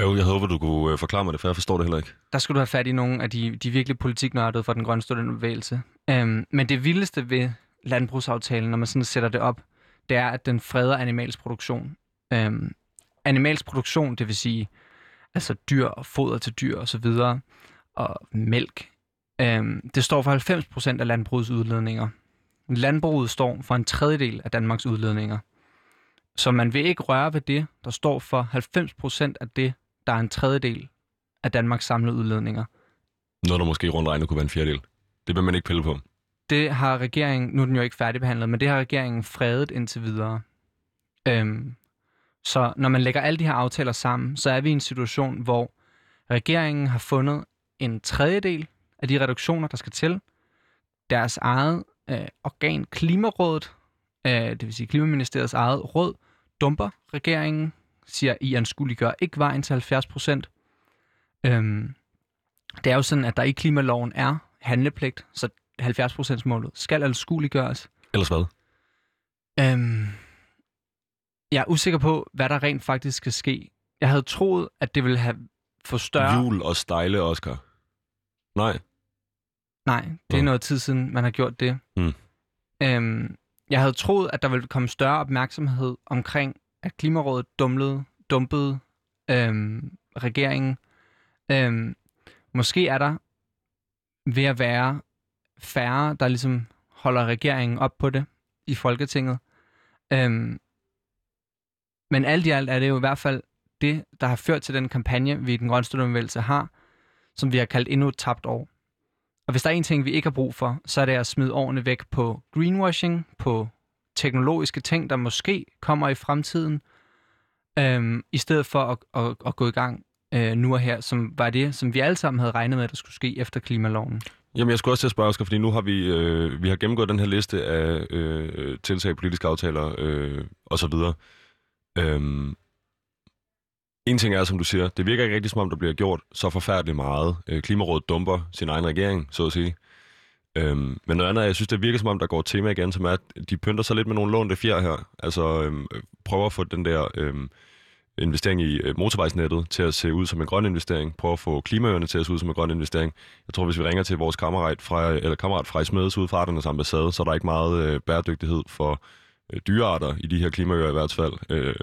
Jo, jeg håber, du kunne øh, forklare mig det, for jeg forstår det heller ikke. Der skulle du have fat i nogle af de, de virkelig politiknørdede fra den grønne studenterbevægelse. Øhm, men det vildeste ved landbrugsaftalen, når man sådan sætter det op, det er, at den freder animalsk produktion. Øhm, animalsk produktion, det vil sige altså dyr og foder til dyr og så videre, og mælk, Øhm, det står for 90% af landbrugets udledninger. Landbruget står for en tredjedel af Danmarks udledninger. Så man vil ikke røre ved det, der står for 90% af det, der er en tredjedel af Danmarks samlede udledninger. Noget, der måske rundt regnet kunne være en fjerdedel. Det vil man ikke pille på. Det har regeringen, nu er den jo ikke færdigbehandlet, men det har regeringen fredet indtil videre. Øhm, så når man lægger alle de her aftaler sammen, så er vi i en situation, hvor regeringen har fundet en tredjedel af de reduktioner, der skal til. Deres eget øh, organ, Klimarådet, øh, det vil sige Klimaministeriets eget råd, dumper regeringen, siger, I anskueliggør ikke vejen til 70 procent. Øhm, det er jo sådan, at der i klimaloven er handlepligt, så 70 procents målet skal anskueliggøres. Ellers hvad? Øhm, jeg er usikker på, hvad der rent faktisk skal ske. Jeg havde troet, at det ville have få større... Jul og stejle, Oscar. Nej. Nej, det er Nå. noget tid siden, man har gjort det. Mm. Øhm, jeg havde troet, at der ville komme større opmærksomhed omkring, at Klimarådet dumlede, dumpede øhm, regeringen. Øhm, måske er der ved at være færre, der ligesom holder regeringen op på det i Folketinget. Øhm, men alt i alt er det jo i hvert fald det, der har ført til den kampagne, vi i den grønne studenterbevægelse har, som vi har kaldt endnu et tabt år. Og hvis der er en ting, vi ikke har brug for, så er det at smide årene væk på greenwashing, på teknologiske ting, der måske kommer i fremtiden, øhm, i stedet for at, at, at gå i gang øh, nu og her, som var det, som vi alle sammen havde regnet med, at der skulle ske efter klimaloven. Jamen, jeg skulle også til at spørge, Oscar, fordi nu har vi, øh, vi har gennemgået den her liste af øh, tiltag, politiske aftaler øh, osv. Øhm, en ting er, som du siger, det virker ikke rigtig som om, der bliver gjort så forfærdeligt meget. Øh, Klimarådet dumper sin egen regering, så at sige. Øhm, men noget andet, jeg synes, det virker som om, der går et tema igen, som er, at de pynter sig lidt med nogle lånte fjer her. Altså øhm, prøver at få den der øhm, investering i øh, motorvejsnettet til at se ud som en grøn investering. Prøver at få klimaøerne til at se ud som en grøn investering. Jeg tror, hvis vi ringer til vores kammerat fra, eller kammerat fra Smedes ud fra Arternes ambassade, så er der ikke meget øh, bæredygtighed for øh, dyrearter i de her klimaøer i hvert fald. Øh,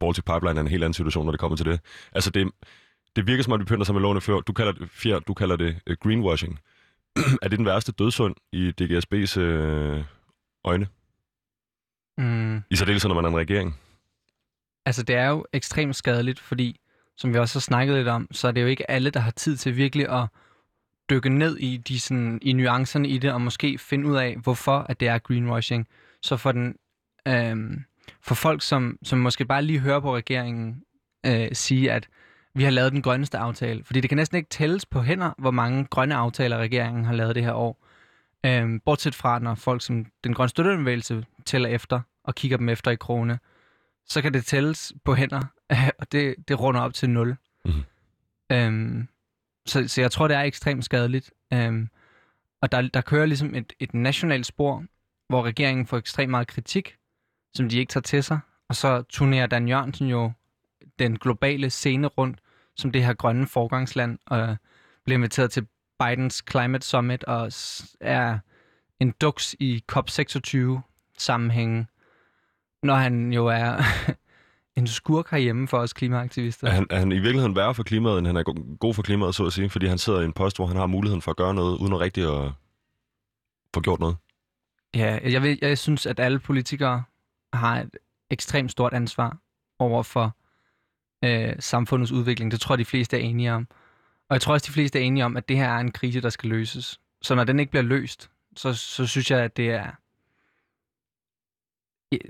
Baltic Pipeline er en helt anden situation, når det kommer til det. Altså det, det virker som om, de pynter sig med lånte fjer. Du kalder det, fjer, du kalder det øh, greenwashing. er det den værste dødsund i DGSB's øh, øjne? Mm. I særdeleshed, når man er en regering. Altså, det er jo ekstremt skadeligt, fordi, som vi også har snakket lidt om, så er det jo ikke alle, der har tid til virkelig at dykke ned i, de, sådan, i nuancerne i det, og måske finde ud af, hvorfor at det er greenwashing. Så for, den, øhm, for folk, som, som måske bare lige hører på regeringen øh, sige, at vi har lavet den grønneste aftale. Fordi det kan næsten ikke tælles på hænder, hvor mange grønne aftaler regeringen har lavet det her år. Øhm, bortset fra, når folk som den grønne støttebevægelse tæller efter og kigger dem efter i krone, så kan det tælles på hænder, og det, det runder op til 0. Mhm. Øhm, så, så jeg tror, det er ekstremt skadeligt. Øhm, og der, der kører ligesom et, et nationalt spor, hvor regeringen får ekstremt meget kritik, som de ikke tager til sig. Og så turnerer Dan Jørgensen jo den globale scene rundt som det her grønne forgangsland, og bliver inviteret til Bidens Climate Summit, og er en duks i COP26 sammenhængen, når han jo er en skurk herhjemme for os klimaaktivister. Er han, er han i virkeligheden værre for klimaet, end han er go- god for klimaet, så at sige? Fordi han sidder i en post, hvor han har muligheden for at gøre noget, uden at rigtig at få gjort noget. Ja, jeg, vil, jeg synes, at alle politikere har et ekstremt stort ansvar over for øh, samfundets udvikling. Det tror jeg, de fleste er enige om. Og jeg tror også, de fleste er enige om, at det her er en krise, der skal løses. Så når den ikke bliver løst, så, så synes jeg, at det er...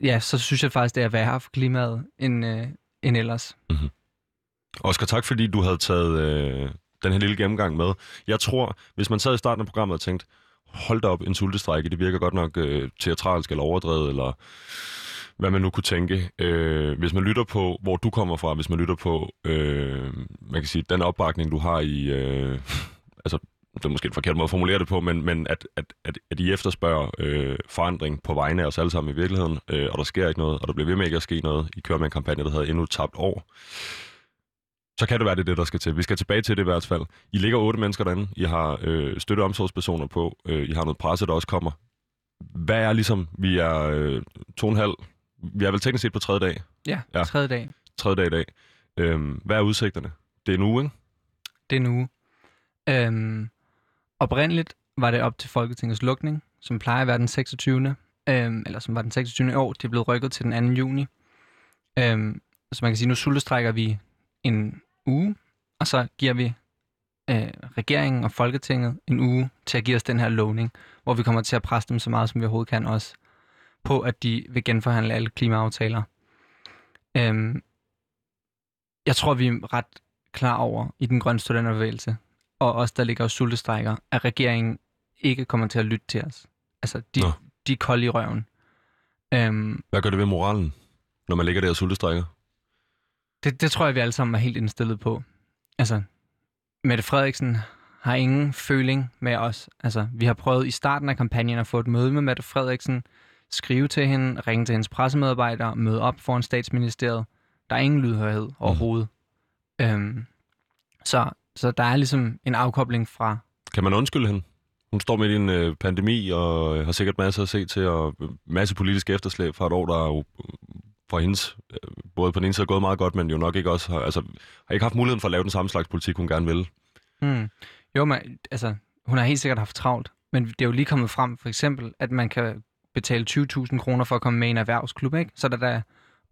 Ja, så synes jeg faktisk, det er værre for klimaet end, øh, end ellers. Mhm. Oscar, tak fordi du havde taget øh, den her lille gennemgang med. Jeg tror, hvis man sad i starten af programmet og tænkte, hold da op, en sultestrække, det virker godt nok øh, teatralsk eller overdrevet, eller hvad man nu kunne tænke. Øh, hvis man lytter på, hvor du kommer fra, hvis man lytter på, øh, man kan sige, den opbakning, du har i, øh, altså, det er måske en forkert måde at formulere det på, men, men at, at, at, at I efterspørger øh, forandring på vegne af os alle sammen i virkeligheden, øh, og der sker ikke noget, og der bliver ved med ikke at ske noget. I kører med en kampagne, der hedder endnu et tabt år så kan det være, det er det, der skal til. Vi skal tilbage til det i hvert fald. I ligger otte mennesker derinde. I har øh, støtteomsorgspersoner på. Øh, I har noget presse, der også kommer. Hvad er ligesom, vi er øh, to og en halv, vi er vel teknisk set på tredje dag, Ja, Ja. tredje dag. tredje dag i dag. Øh, hvad er udsigterne? Det er en uge, ikke? Det er en uge. Øhm, oprindeligt var det op til Folketingets lukning, som plejer at være den 26. Øhm, eller som var den 26. år. Det er blevet rykket til den 2. juni. Øhm, så man kan sige, nu sultestrækker vi en uge, og så giver vi øh, regeringen og Folketinget en uge til at give os den her lovning, hvor vi kommer til at presse dem så meget, som vi overhovedet kan også, på at de vil genforhandle alle klimaaftaler. Øhm, jeg tror, vi er ret klar over i den grønne studenterbevægelse, og os, der ligger sultestrækker, at regeringen ikke kommer til at lytte til os. Altså, de, Nå. de er kolde i røven. Øhm, Hvad gør det ved moralen, når man ligger der og sultestrækker? det, det tror jeg, vi alle sammen er helt indstillet på. Altså, Mette Frederiksen har ingen føling med os. Altså, vi har prøvet i starten af kampagnen at få et møde med Mette Frederiksen, skrive til hende, ringe til hendes pressemedarbejdere, møde op foran statsministeriet. Der er ingen lydhørhed overhovedet. Øhm, så, så der er ligesom en afkobling fra Kan man undskylde hende? Hun står midt i en øh, pandemi og øh, har sikkert masser at se til, og øh, masse politisk efterslæb fra et år, der er jo øh, fra hendes, øh, både på den ene side gået meget godt, men jo nok ikke også har, altså, har ikke haft muligheden for at lave den samme slags politik, hun gerne vil. Hmm. Jo, men altså, hun har helt sikkert haft travlt, men det er jo lige kommet frem, for eksempel, at man kan betale 20.000 kroner for at komme med i en erhvervsklub, ikke? Så der er der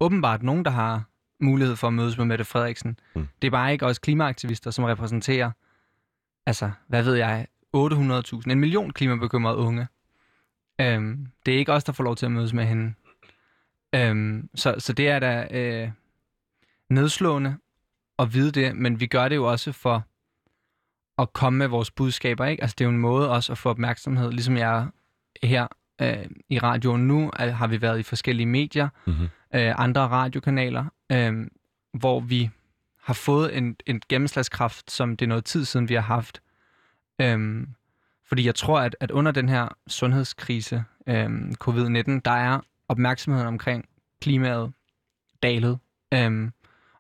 åbenbart nogen, der har mulighed for at mødes med Mette Frederiksen. Mm. Det er bare ikke os klimaaktivister, som repræsenterer, altså, hvad ved jeg, 800.000, en million klimabekymrede unge. Øhm, det er ikke os, der får lov til at mødes med hende. Øhm, så, så det er da... Øh, nedslående at vide det, men vi gør det jo også for at komme med vores budskaber, ikke? Altså det er jo en måde også at få opmærksomhed, ligesom jeg her øh, i radioen nu, øh, har vi været i forskellige medier, Mm-hmm. øh, andre radiokanaler, øh, hvor vi har fået en, en gennemslagskraft, som det er noget tid siden, vi har haft. Øh, fordi jeg tror, at, at under den her sundhedskrise, øh, covid-19, der er opmærksomheden omkring klimaet dalet. Øh,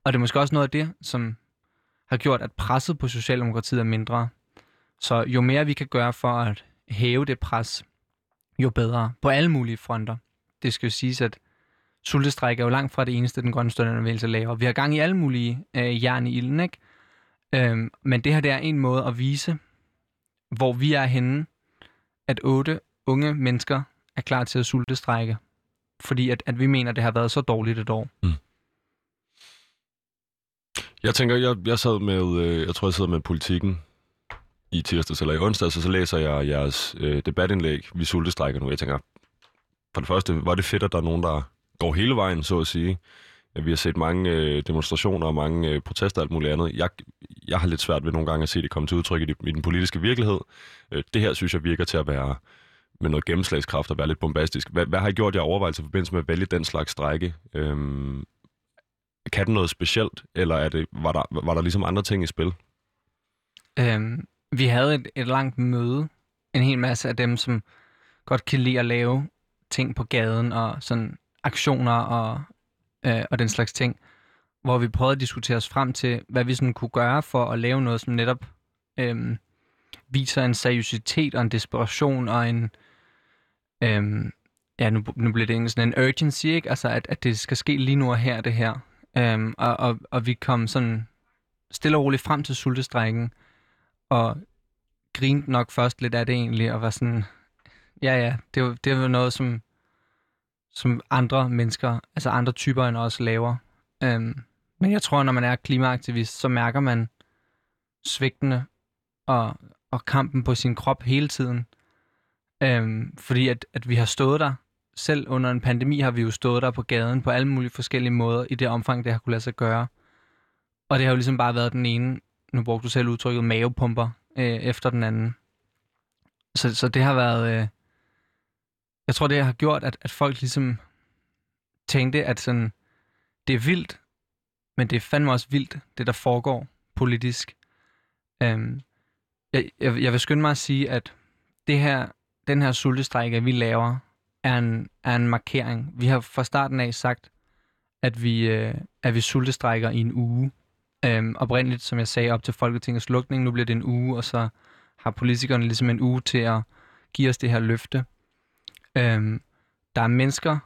og det er måske også noget af det, som har gjort, at presset på Socialdemokratiet er mindre. Så jo mere vi kan gøre for at hæve det pres, jo bedre på alle mulige fronter. Det skal jo siges, at sultestræk er jo langt fra det eneste, den grønne studenterbevægelse laver. Vi har gang i alle mulige øh, jern i ilden, ikke? Øhm, men det her det er en måde at vise, hvor vi er henne, at otte unge mennesker er klar til at sultestrække. Fordi at, at vi mener, at det har været så dårligt et år. Mm. Jeg tænker, jeg, jeg sad med, øh, jeg tror, jeg sad med politikken i tirsdags eller i onsdags, og så læser jeg jeres øh, debatindlæg, Vi sultestrækker nu. Jeg tænker, for det første, var det fedt, at der er nogen, der går hele vejen, så at sige. Ja, Vi har set mange øh, demonstrationer og mange øh, protester og alt muligt andet. Jeg, jeg har lidt svært ved nogle gange at se det komme til udtryk i, i den politiske virkelighed. Øh, det her synes jeg virker til at være med noget gennemslagskraft og være lidt bombastisk. Hvad, hvad har I gjort jer overvejelser i forbindelse med at vælge den slags strække? Øhm, kan den noget specielt, eller er det, var, der, var der ligesom andre ting i spil? Øhm, vi havde et, et langt møde. En hel masse af dem, som godt kan lide at lave ting på gaden og sådan aktioner og, øh, og den slags ting. Hvor vi prøvede at diskutere os frem til, hvad vi sådan kunne gøre for at lave noget, som netop øh, viser en seriøsitet og en desperation og en... Øh, ja, nu, nu bliver det sådan en urgency, ikke? Altså, at, at det skal ske lige nu og her, det her. Øhm, og, og, og vi kom sådan stille og roligt frem til sultestrækken, og grinte nok først lidt af det egentlig, og var sådan, ja ja, det er jo, det er jo noget, som, som andre mennesker, altså andre typer end os laver. Øhm, men jeg tror, når man er klimaaktivist, så mærker man svigtene og, og kampen på sin krop hele tiden. Øhm, fordi at, at vi har stået der, selv under en pandemi har vi jo stået der på gaden på alle mulige forskellige måder, i det omfang, det har kunne lade sig gøre. Og det har jo ligesom bare været den ene, nu brugte du selv udtrykket, mavepumper øh, efter den anden. Så, så det har været... Øh, jeg tror, det har gjort, at, at folk ligesom tænkte, at sådan, det er vildt, men det er fandme også vildt, det der foregår politisk. Øhm, jeg, jeg, jeg vil skynde mig at sige, at det her, den her sultestrække, vi laver, er en, er en markering. Vi har fra starten af sagt, at vi, øh, at vi sultestrækker i en uge. Øhm, oprindeligt, som jeg sagde, op til Folketingets lukning. Nu bliver det en uge, og så har politikerne ligesom en uge til at give os det her løfte. Øhm, der er mennesker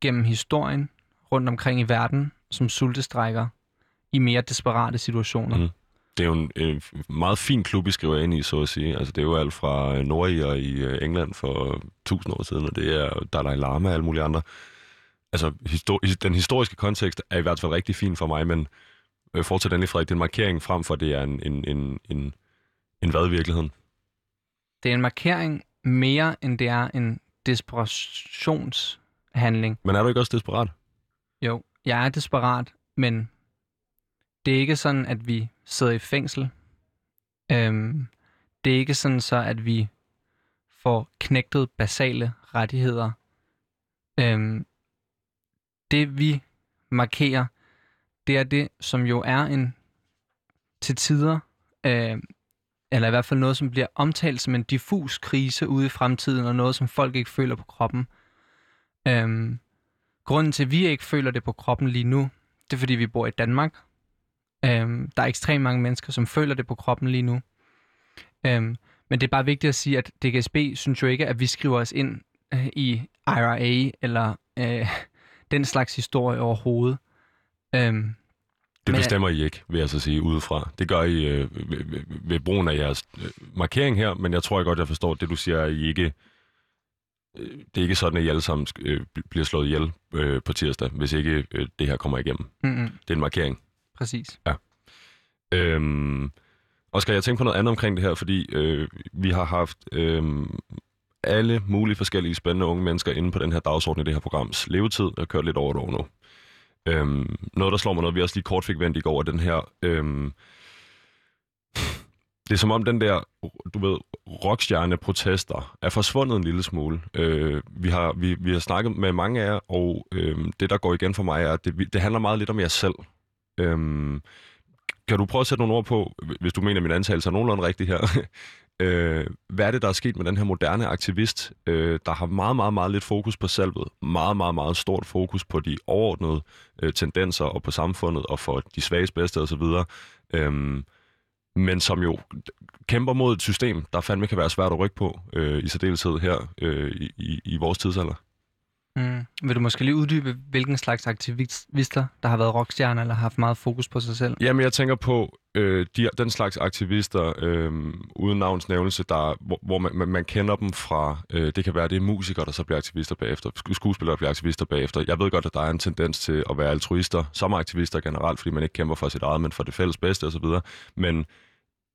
gennem historien rundt omkring i verden, som sultestrækker i mere desperate situationer. Mm. Det er jo en, øh, meget fin klub, I skriver ind i, så at sige. Altså, det er jo alt fra øh, Norge i øh, England for tusind år siden, og det er Dalai Lama og alle mulige andre. Altså, histor- den historiske kontekst er i hvert fald rigtig fin for mig, men øh, fortsat endelig, Frederik, det er en markering frem for, det er en, en, en, en, en hvad i virkeligheden? Det er en markering mere, end det er en desperationshandling. Men er du ikke også desperat? Jo, jeg er desperat, men det er ikke sådan, at vi sidder i fængsel. Øhm, det er ikke sådan så, at vi får knægtet basale rettigheder. Øhm, det vi markerer, det er det, som jo er en til tider, øh, eller i hvert fald noget, som bliver omtalt som en diffus krise ude i fremtiden, og noget, som folk ikke føler på kroppen. Øhm, grunden til, at vi ikke føler det på kroppen lige nu, det er, fordi vi bor i Danmark. Øhm, der er ekstremt mange mennesker, som føler det på kroppen lige nu. Øhm, men det er bare vigtigt at sige, at DGSB synes jo ikke, at vi skriver os ind øh, i IRA eller øh, den slags historie overhovedet. Øhm, Det Men- bestemmer I ikke, vil jeg så sige, udefra. Det gør I øh, ved, ved, ved brugen af jeres øh, markering her, men jeg tror jeg godt, jeg forstår det, du siger, at I ikke... Øh, det er ikke sådan, at I alle sammen øh, bl- bliver slået ihjel øh, på tirsdag, hvis ikke øh, det her kommer igennem. mm-mm, Det er en markering. præcis. Øhm, Oscar, jeg tænker på noget andet omkring det her, fordi øh, vi har haft øh, alle mulige forskellige spændende unge mennesker inde på den her dagsorden i det her programs levetid. Har kørt lidt over et år nu. Øhm, noget, der slår mig noget, vi også lige kort fik vendt i går, er den her... Øhm, det er som om den der, du ved, rockstjerne-protester er forsvundet en lille smule. Øh, vi, har, vi, vi har snakket med mange af jer, og øh, det, der går igen for mig, er, at det, det handler meget lidt om jer selv. Øh, kan du prøve at sætte nogle ord på, hvis du mener, at min antagelse er nogenlunde rigtig her, øh, hvad er det, der er sket med den her moderne aktivist, øh, der har meget, meget, meget lidt fokus på selvet, meget, meget, meget stort fokus på de overordnede øh, tendenser og på samfundet og for de svages bedste osv., øh, men som jo kæmper mod et system, der fandme kan være svært at rykke på, øh, i særdeleshed her øh, i, i vores tidsalder. Mm. Vil du måske lige uddybe, hvilken slags aktivister, der har været rockstjerner eller har haft meget fokus på sig selv? Jamen, jeg tænker på øh, de, den slags aktivister, øh, uden navnsnævnelse, der, hvor, hvor man, man, man kender dem fra, øh, det kan være, det er musikere, der så bliver aktivister bagefter, skuespillere, der bliver aktivister bagefter. Jeg ved godt, at der er en tendens til at være altruister, som aktivister generelt, fordi man ikke kæmper for sit eget, men for det fælles bedste osv. Men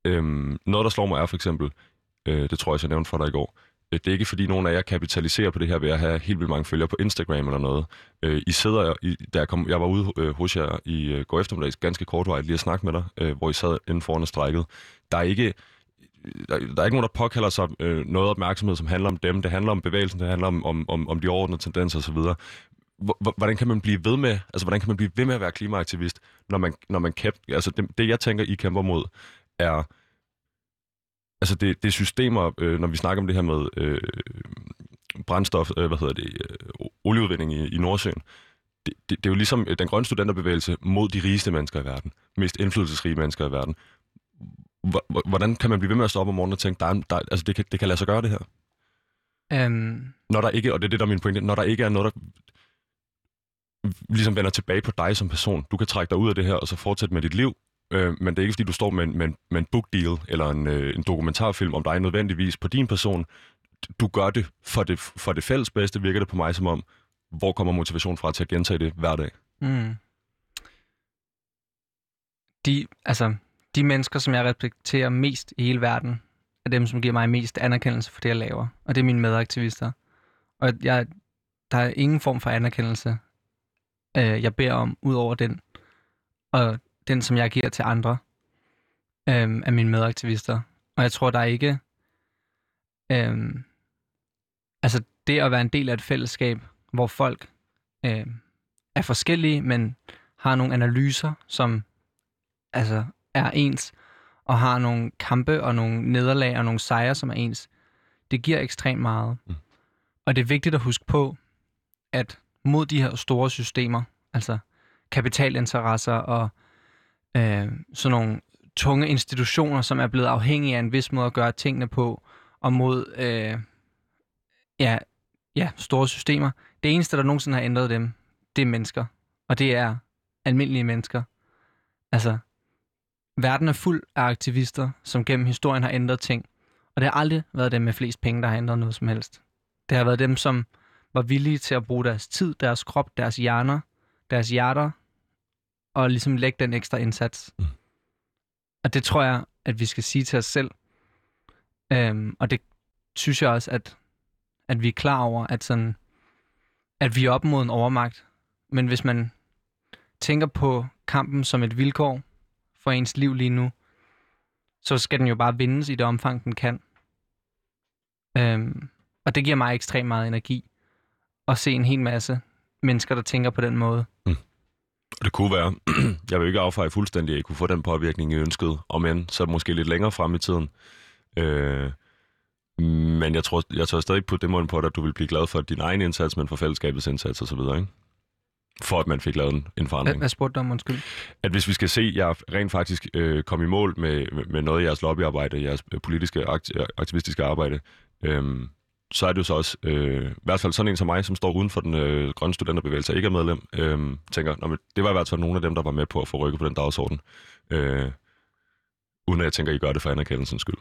øh, noget, der slår mig er for eksempel, øh, det tror jeg, jeg nævnte for dig i går, Øh, det er ikke fordi nogen af jer kapitaliserer på det her ved at have helt vildt mange følgere på Instagram eller noget. Øh, I sidder, I, da jeg, kom, jeg var ude øh, hos jer i øh, går eftermiddag, ganske kort vej lige at snakke med dig, øh, hvor I sad inden foran og strækket. Der er ikke, der, der er ikke nogen, der påkalder sig øh, noget opmærksomhed, som handler om dem. Det handler om bevægelsen, det handler om, om, om, om de overordnede tendenser osv. Hvordan kan man blive ved med, altså hvordan kan man blive ved med at være klimaaktivist, når man, når man kæmper, altså det, det jeg tænker, I kæmper mod, er altså det, det er systemer, øh, når vi snakker om det her med øh, brændstof, øh, hvad hedder det, øh, olieudvinding i, i Nordsøen, det, det, det er jo ligesom den grønne studenterbevægelse mod de rigeste mennesker i verden, mest indflydelsesrige mennesker i verden. Hvordan kan man blive ved med at stå op om morgenen og tænke, der er, der, altså det kan, det kan lade sig gøre det her? Um... Når der ikke, og det er det, der er min pointe, når der ikke er noget, der ligesom vender tilbage på dig som person. Du kan trække dig ud af det her, og så fortsætte med dit liv, øh, men det er ikke, fordi du står med en, med en, med en book deal eller en, øh, en dokumentarfilm om dig nødvendigvis på din person. Du gør det for det, for det fælles bedste, virker det på mig som om, hvor kommer motivation fra til at gentage det hver dag? Mm. De, altså, de mennesker, som jeg respekterer mest i hele verden, er dem, som giver mig mest anerkendelse for det, jeg laver. Og det er mine medaktivister. Og jeg, der er ingen form for anerkendelse, øh, jeg beder om, ud over den. Og den, som jeg giver til andre øhm, af mine medaktivister. Og jeg tror, der er ikke... Øhm, altså, det at være en del af et fællesskab, hvor folk øhm, er forskellige, men har nogle analyser, som altså er ens, og har nogle kampe og nogle nederlag og nogle sejre, som er ens, det giver ekstremt meget. Mm. Og det er vigtigt at huske på, at mod de her store systemer, altså kapitalinteresser og øh, sådan nogle tunge institutioner, som er blevet afhængige af en vis måde at gøre tingene på, og mod øh, ja, ja, store systemer. Det eneste, der nogensinde har ændret dem, det er mennesker. Og det er almindelige mennesker. Altså, verden er fuld af aktivister, som gennem historien har ændret ting. Og det har aldrig været dem med flest penge, der har ændret noget som helst. Det har været dem, som var villige til at bruge deres tid, deres krop, deres hjerner, deres hjerter og ligesom lægge den ekstra indsats. Mm. Og det tror jeg, at vi skal sige til os selv. Øhm, og det synes jeg også, at, at vi er klar over, at, sådan, at vi er op mod en overmagt. Men hvis man tænker på kampen som et vilkår for ens liv lige nu, så skal den jo bare vindes i det omfang, den kan. Øhm, og det giver mig ekstremt meget energi at se en hel masse mennesker, der tænker på den måde. Mm. Det kunne være. Jeg vil ikke affeje fuldstændig, at I kunne få den påvirkning, I ønskede, om end så måske lidt længere frem i tiden. Øh, men jeg tror, jeg tror stadig på det måde på, at du vil blive glad for din egen indsats, men for fællesskabets indsats osv., ikke? For at man fik lavet en, en forandring. Hvad spurgte du om, undskyld? At hvis vi skal se, at jeg rent faktisk øh, kom i mål med, med noget af jeres lobbyarbejde, jeres politiske, aktivistiske arbejde, øh, så er det jo så også, øh, i hvert fald sådan en som mig, som står uden for den øh, grønne studenterbevægelse og ikke er medlem, øh, tænker, Nå, men det var i hvert fald nogle af dem, der var med på at få rykket på den dagsorden. Øh, uden at jeg tænker, at I gør det for anerkendelsens skyld.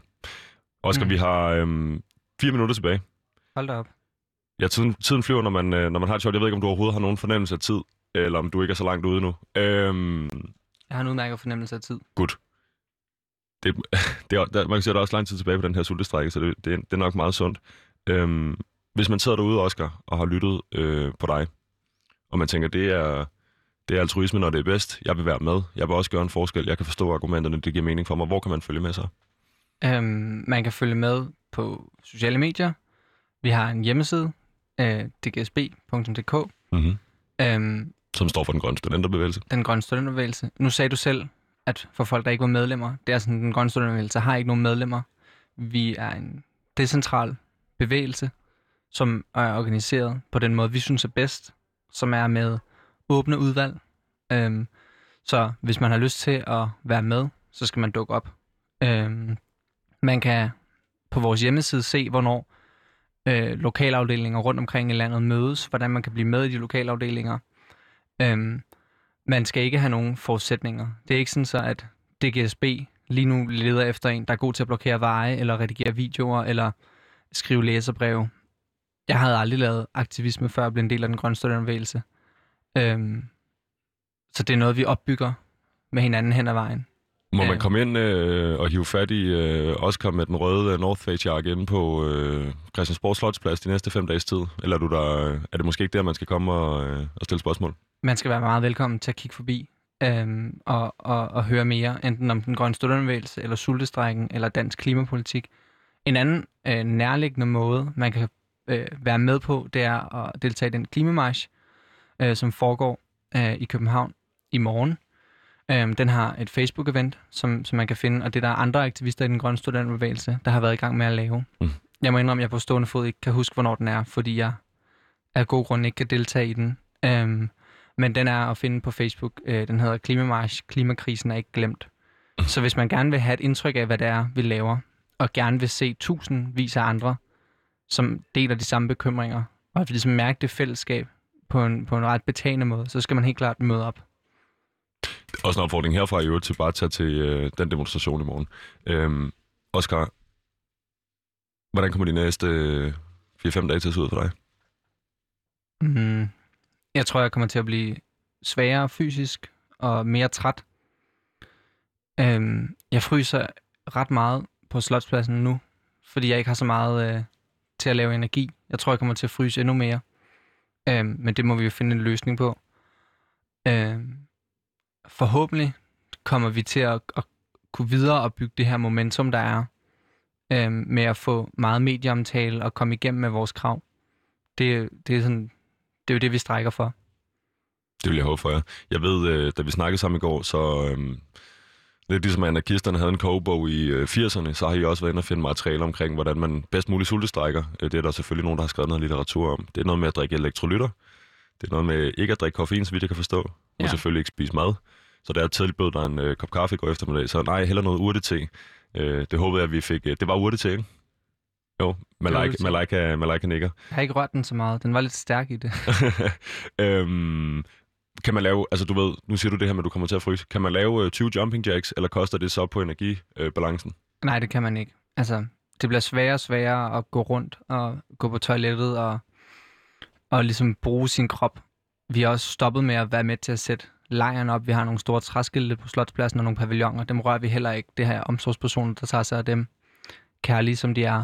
Oscar, mm. vi har øh, fire minutter tilbage. Hold da op. Ja, tiden, tiden flyver, når man, øh, når man har et shot. Jeg ved ikke, om du overhovedet har nogen fornemmelse af tid, eller om du ikke er så langt ude nu. Øh, jeg har en udmærket fornemmelse af tid. Godt. Det, det er, der, man kan sige, at der er også lang tid tilbage på den her sultestrække, så det, det, det er nok meget sundt. Øhm, hvis man sidder derude, Oscar, og har lyttet øh, på dig, og man tænker, det er, Det er altruisme, når det er bedst. Jeg vil være med. Jeg vil også gøre en forskel. Jeg kan forstå argumenterne, det giver mening for mig. Hvor kan man følge med så? Øhm, man kan følge med på sociale medier. Vi har en hjemmeside, øh, dgsb.dk. Mm-hmm. Øhm, Som står for den grønne studenterbevægelse. den grønne studenterbevægelse. Nu sagde du selv, at for folk, der ikke var medlemmer, det er sådan, den grønne studenterbevægelse har ikke nogen medlemmer. Vi er en decentral bevægelse, som er organiseret på den måde, vi synes er bedst, som er med åbne udvalg. Øhm, så hvis man har lyst til at være med, så skal man dukke op. Øhm, man kan på vores hjemmeside se, hvornår øh, lokalafdelinger rundt omkring i landet mødes, hvordan man kan blive med i de lokalafdelinger. Øhm, man skal ikke have nogen forudsætninger. Det er ikke sådan så, at DGSB lige nu leder efter en, der er god til at blokere veje, eller redigere videoer, eller skrive læserbreve. Jeg havde aldrig lavet aktivisme, før jeg blev en del af den grønne studenterbevægelse. Øhm, så det er noget, vi opbygger med hinanden hen ad vejen. Må man komme ind øh, og hive fat i øh, Oscar med den røde øh, North Face jakke inde på øh, Christiansborg Slotsplads de næste fem dages tid? Eller er, du der, øh, er det måske ikke der, man skal komme og, øh, og stille spørgsmål? Man skal være meget velkommen til at kigge forbi øhm, og, og, og høre mere, enten om den grønne studenterbevægelse, eller sultestrækken, eller dansk klimapolitik. En anden øh, nærliggende måde, man kan øh, være med på, det er at deltage i den klimamarsch, øh, som foregår øh, i København i morgen. Øhm, den har et Facebook-event, som, som man kan finde, og det er der andre aktivister i den grønne studenterbevægelse, der har været i gang med at lave. Mm. Jeg må indrømme, at jeg på stående fod ikke kan huske, hvornår den er, fordi jeg af god grund ikke kan deltage i den. Øhm, men den er at finde på Facebook. Øh, den hedder Klimamarsch. Klimakrisen er ikke glemt. Så hvis man gerne vil have et indtryk af, hvad det er, vi laver, og gerne vil se tusindvis af andre, som deler de samme bekymringer, og ligesom mærke det fællesskab på en, på en ret betagende måde, så skal man helt klart møde op. Også en opfordring herfra i øvrigt til bare at tage til øh, den demonstration i morgen. Øhm, Oscar, hvordan kommer de næste øh, 4-5 dage til at se ud for dig? Mm. Jeg tror, jeg kommer til at blive svagere fysisk og mere træt. Øhm, jeg fryser ret meget på slotspladsen nu, fordi jeg ikke har så meget øh, til at lave energi. Jeg tror, jeg kommer til at fryse endnu mere. Øhm, men det må vi jo finde en løsning på. Øhm, forhåbentlig kommer vi til at, at kunne videre og bygge det her momentum, der er øhm, med at få meget medieomtale og komme igennem med vores krav. Det, det er sådan det er jo det, vi strækker for. Det vil jeg håbe for jer. Jeg ved, øh, da vi snakkede sammen i går, så øh, lidt ligesom anarkisterne havde en kogebog i øh, 80'erne, så har I også været inde og finde materiale omkring, hvordan man bedst muligt sultestrækker. Øh, det er der selvfølgelig nogen, der har skrevet noget litteratur om. Det er noget med at drikke elektrolytter. Det er noget med ikke at drikke koffein, så vidt jeg kan forstå. Og Ja. selvfølgelig ikke spise mad. Så der er tilbudt dig en øh, kop kaffe i går eftermiddag. Så nej, heller noget urtete. Øh, det håbede jeg, at vi fik. Øh, det var urtete, ikke? Jo, Malaika. Malaika, Malaika nikker. Jeg har ikke rørt den så meget. Den var lidt stærk i det. øhm, kan man lave, altså du ved, nu siger du det her med, at du kommer til at fryse. Kan man lave øh, 20 jumping jacks, eller koster det så på energibalancen? Øh, nej, det kan man ikke. Altså, det bliver sværere og sværere at gå rundt og gå på toilettet og, og ligesom bruge sin krop. Vi har også stoppet med at være med til at sætte lejren op. Vi har nogle store træskilte på Slotspladsen og nogle pavilloner. Dem rører vi heller ikke. Det her omsorgspersoner, der tager sig af dem. Kærlige som de er.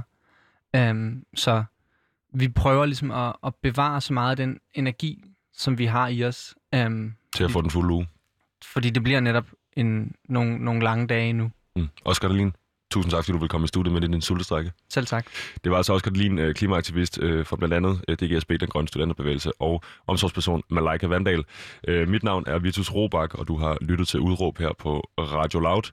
Øhm, så vi prøver ligesom at, at bevare så meget af den energi, som vi har i os. Øhm, til at få den fulde uge. fordi det bliver netop en, nogle, nogle lange dage nu. Mm. Oscar Dahlin, tusind tak, fordi du vil komme i studiet med din sultestrække. Selv tak. Det var altså Oscar Dahlin, øh, klimaaktivist øh, for blandt andet øh, DGSB, den grønne studenterbevægelse, og omsorgsperson Malaika Vandal. Mit navn er Vitus Robak, og du har lyttet til Udråb her på Radio Loud.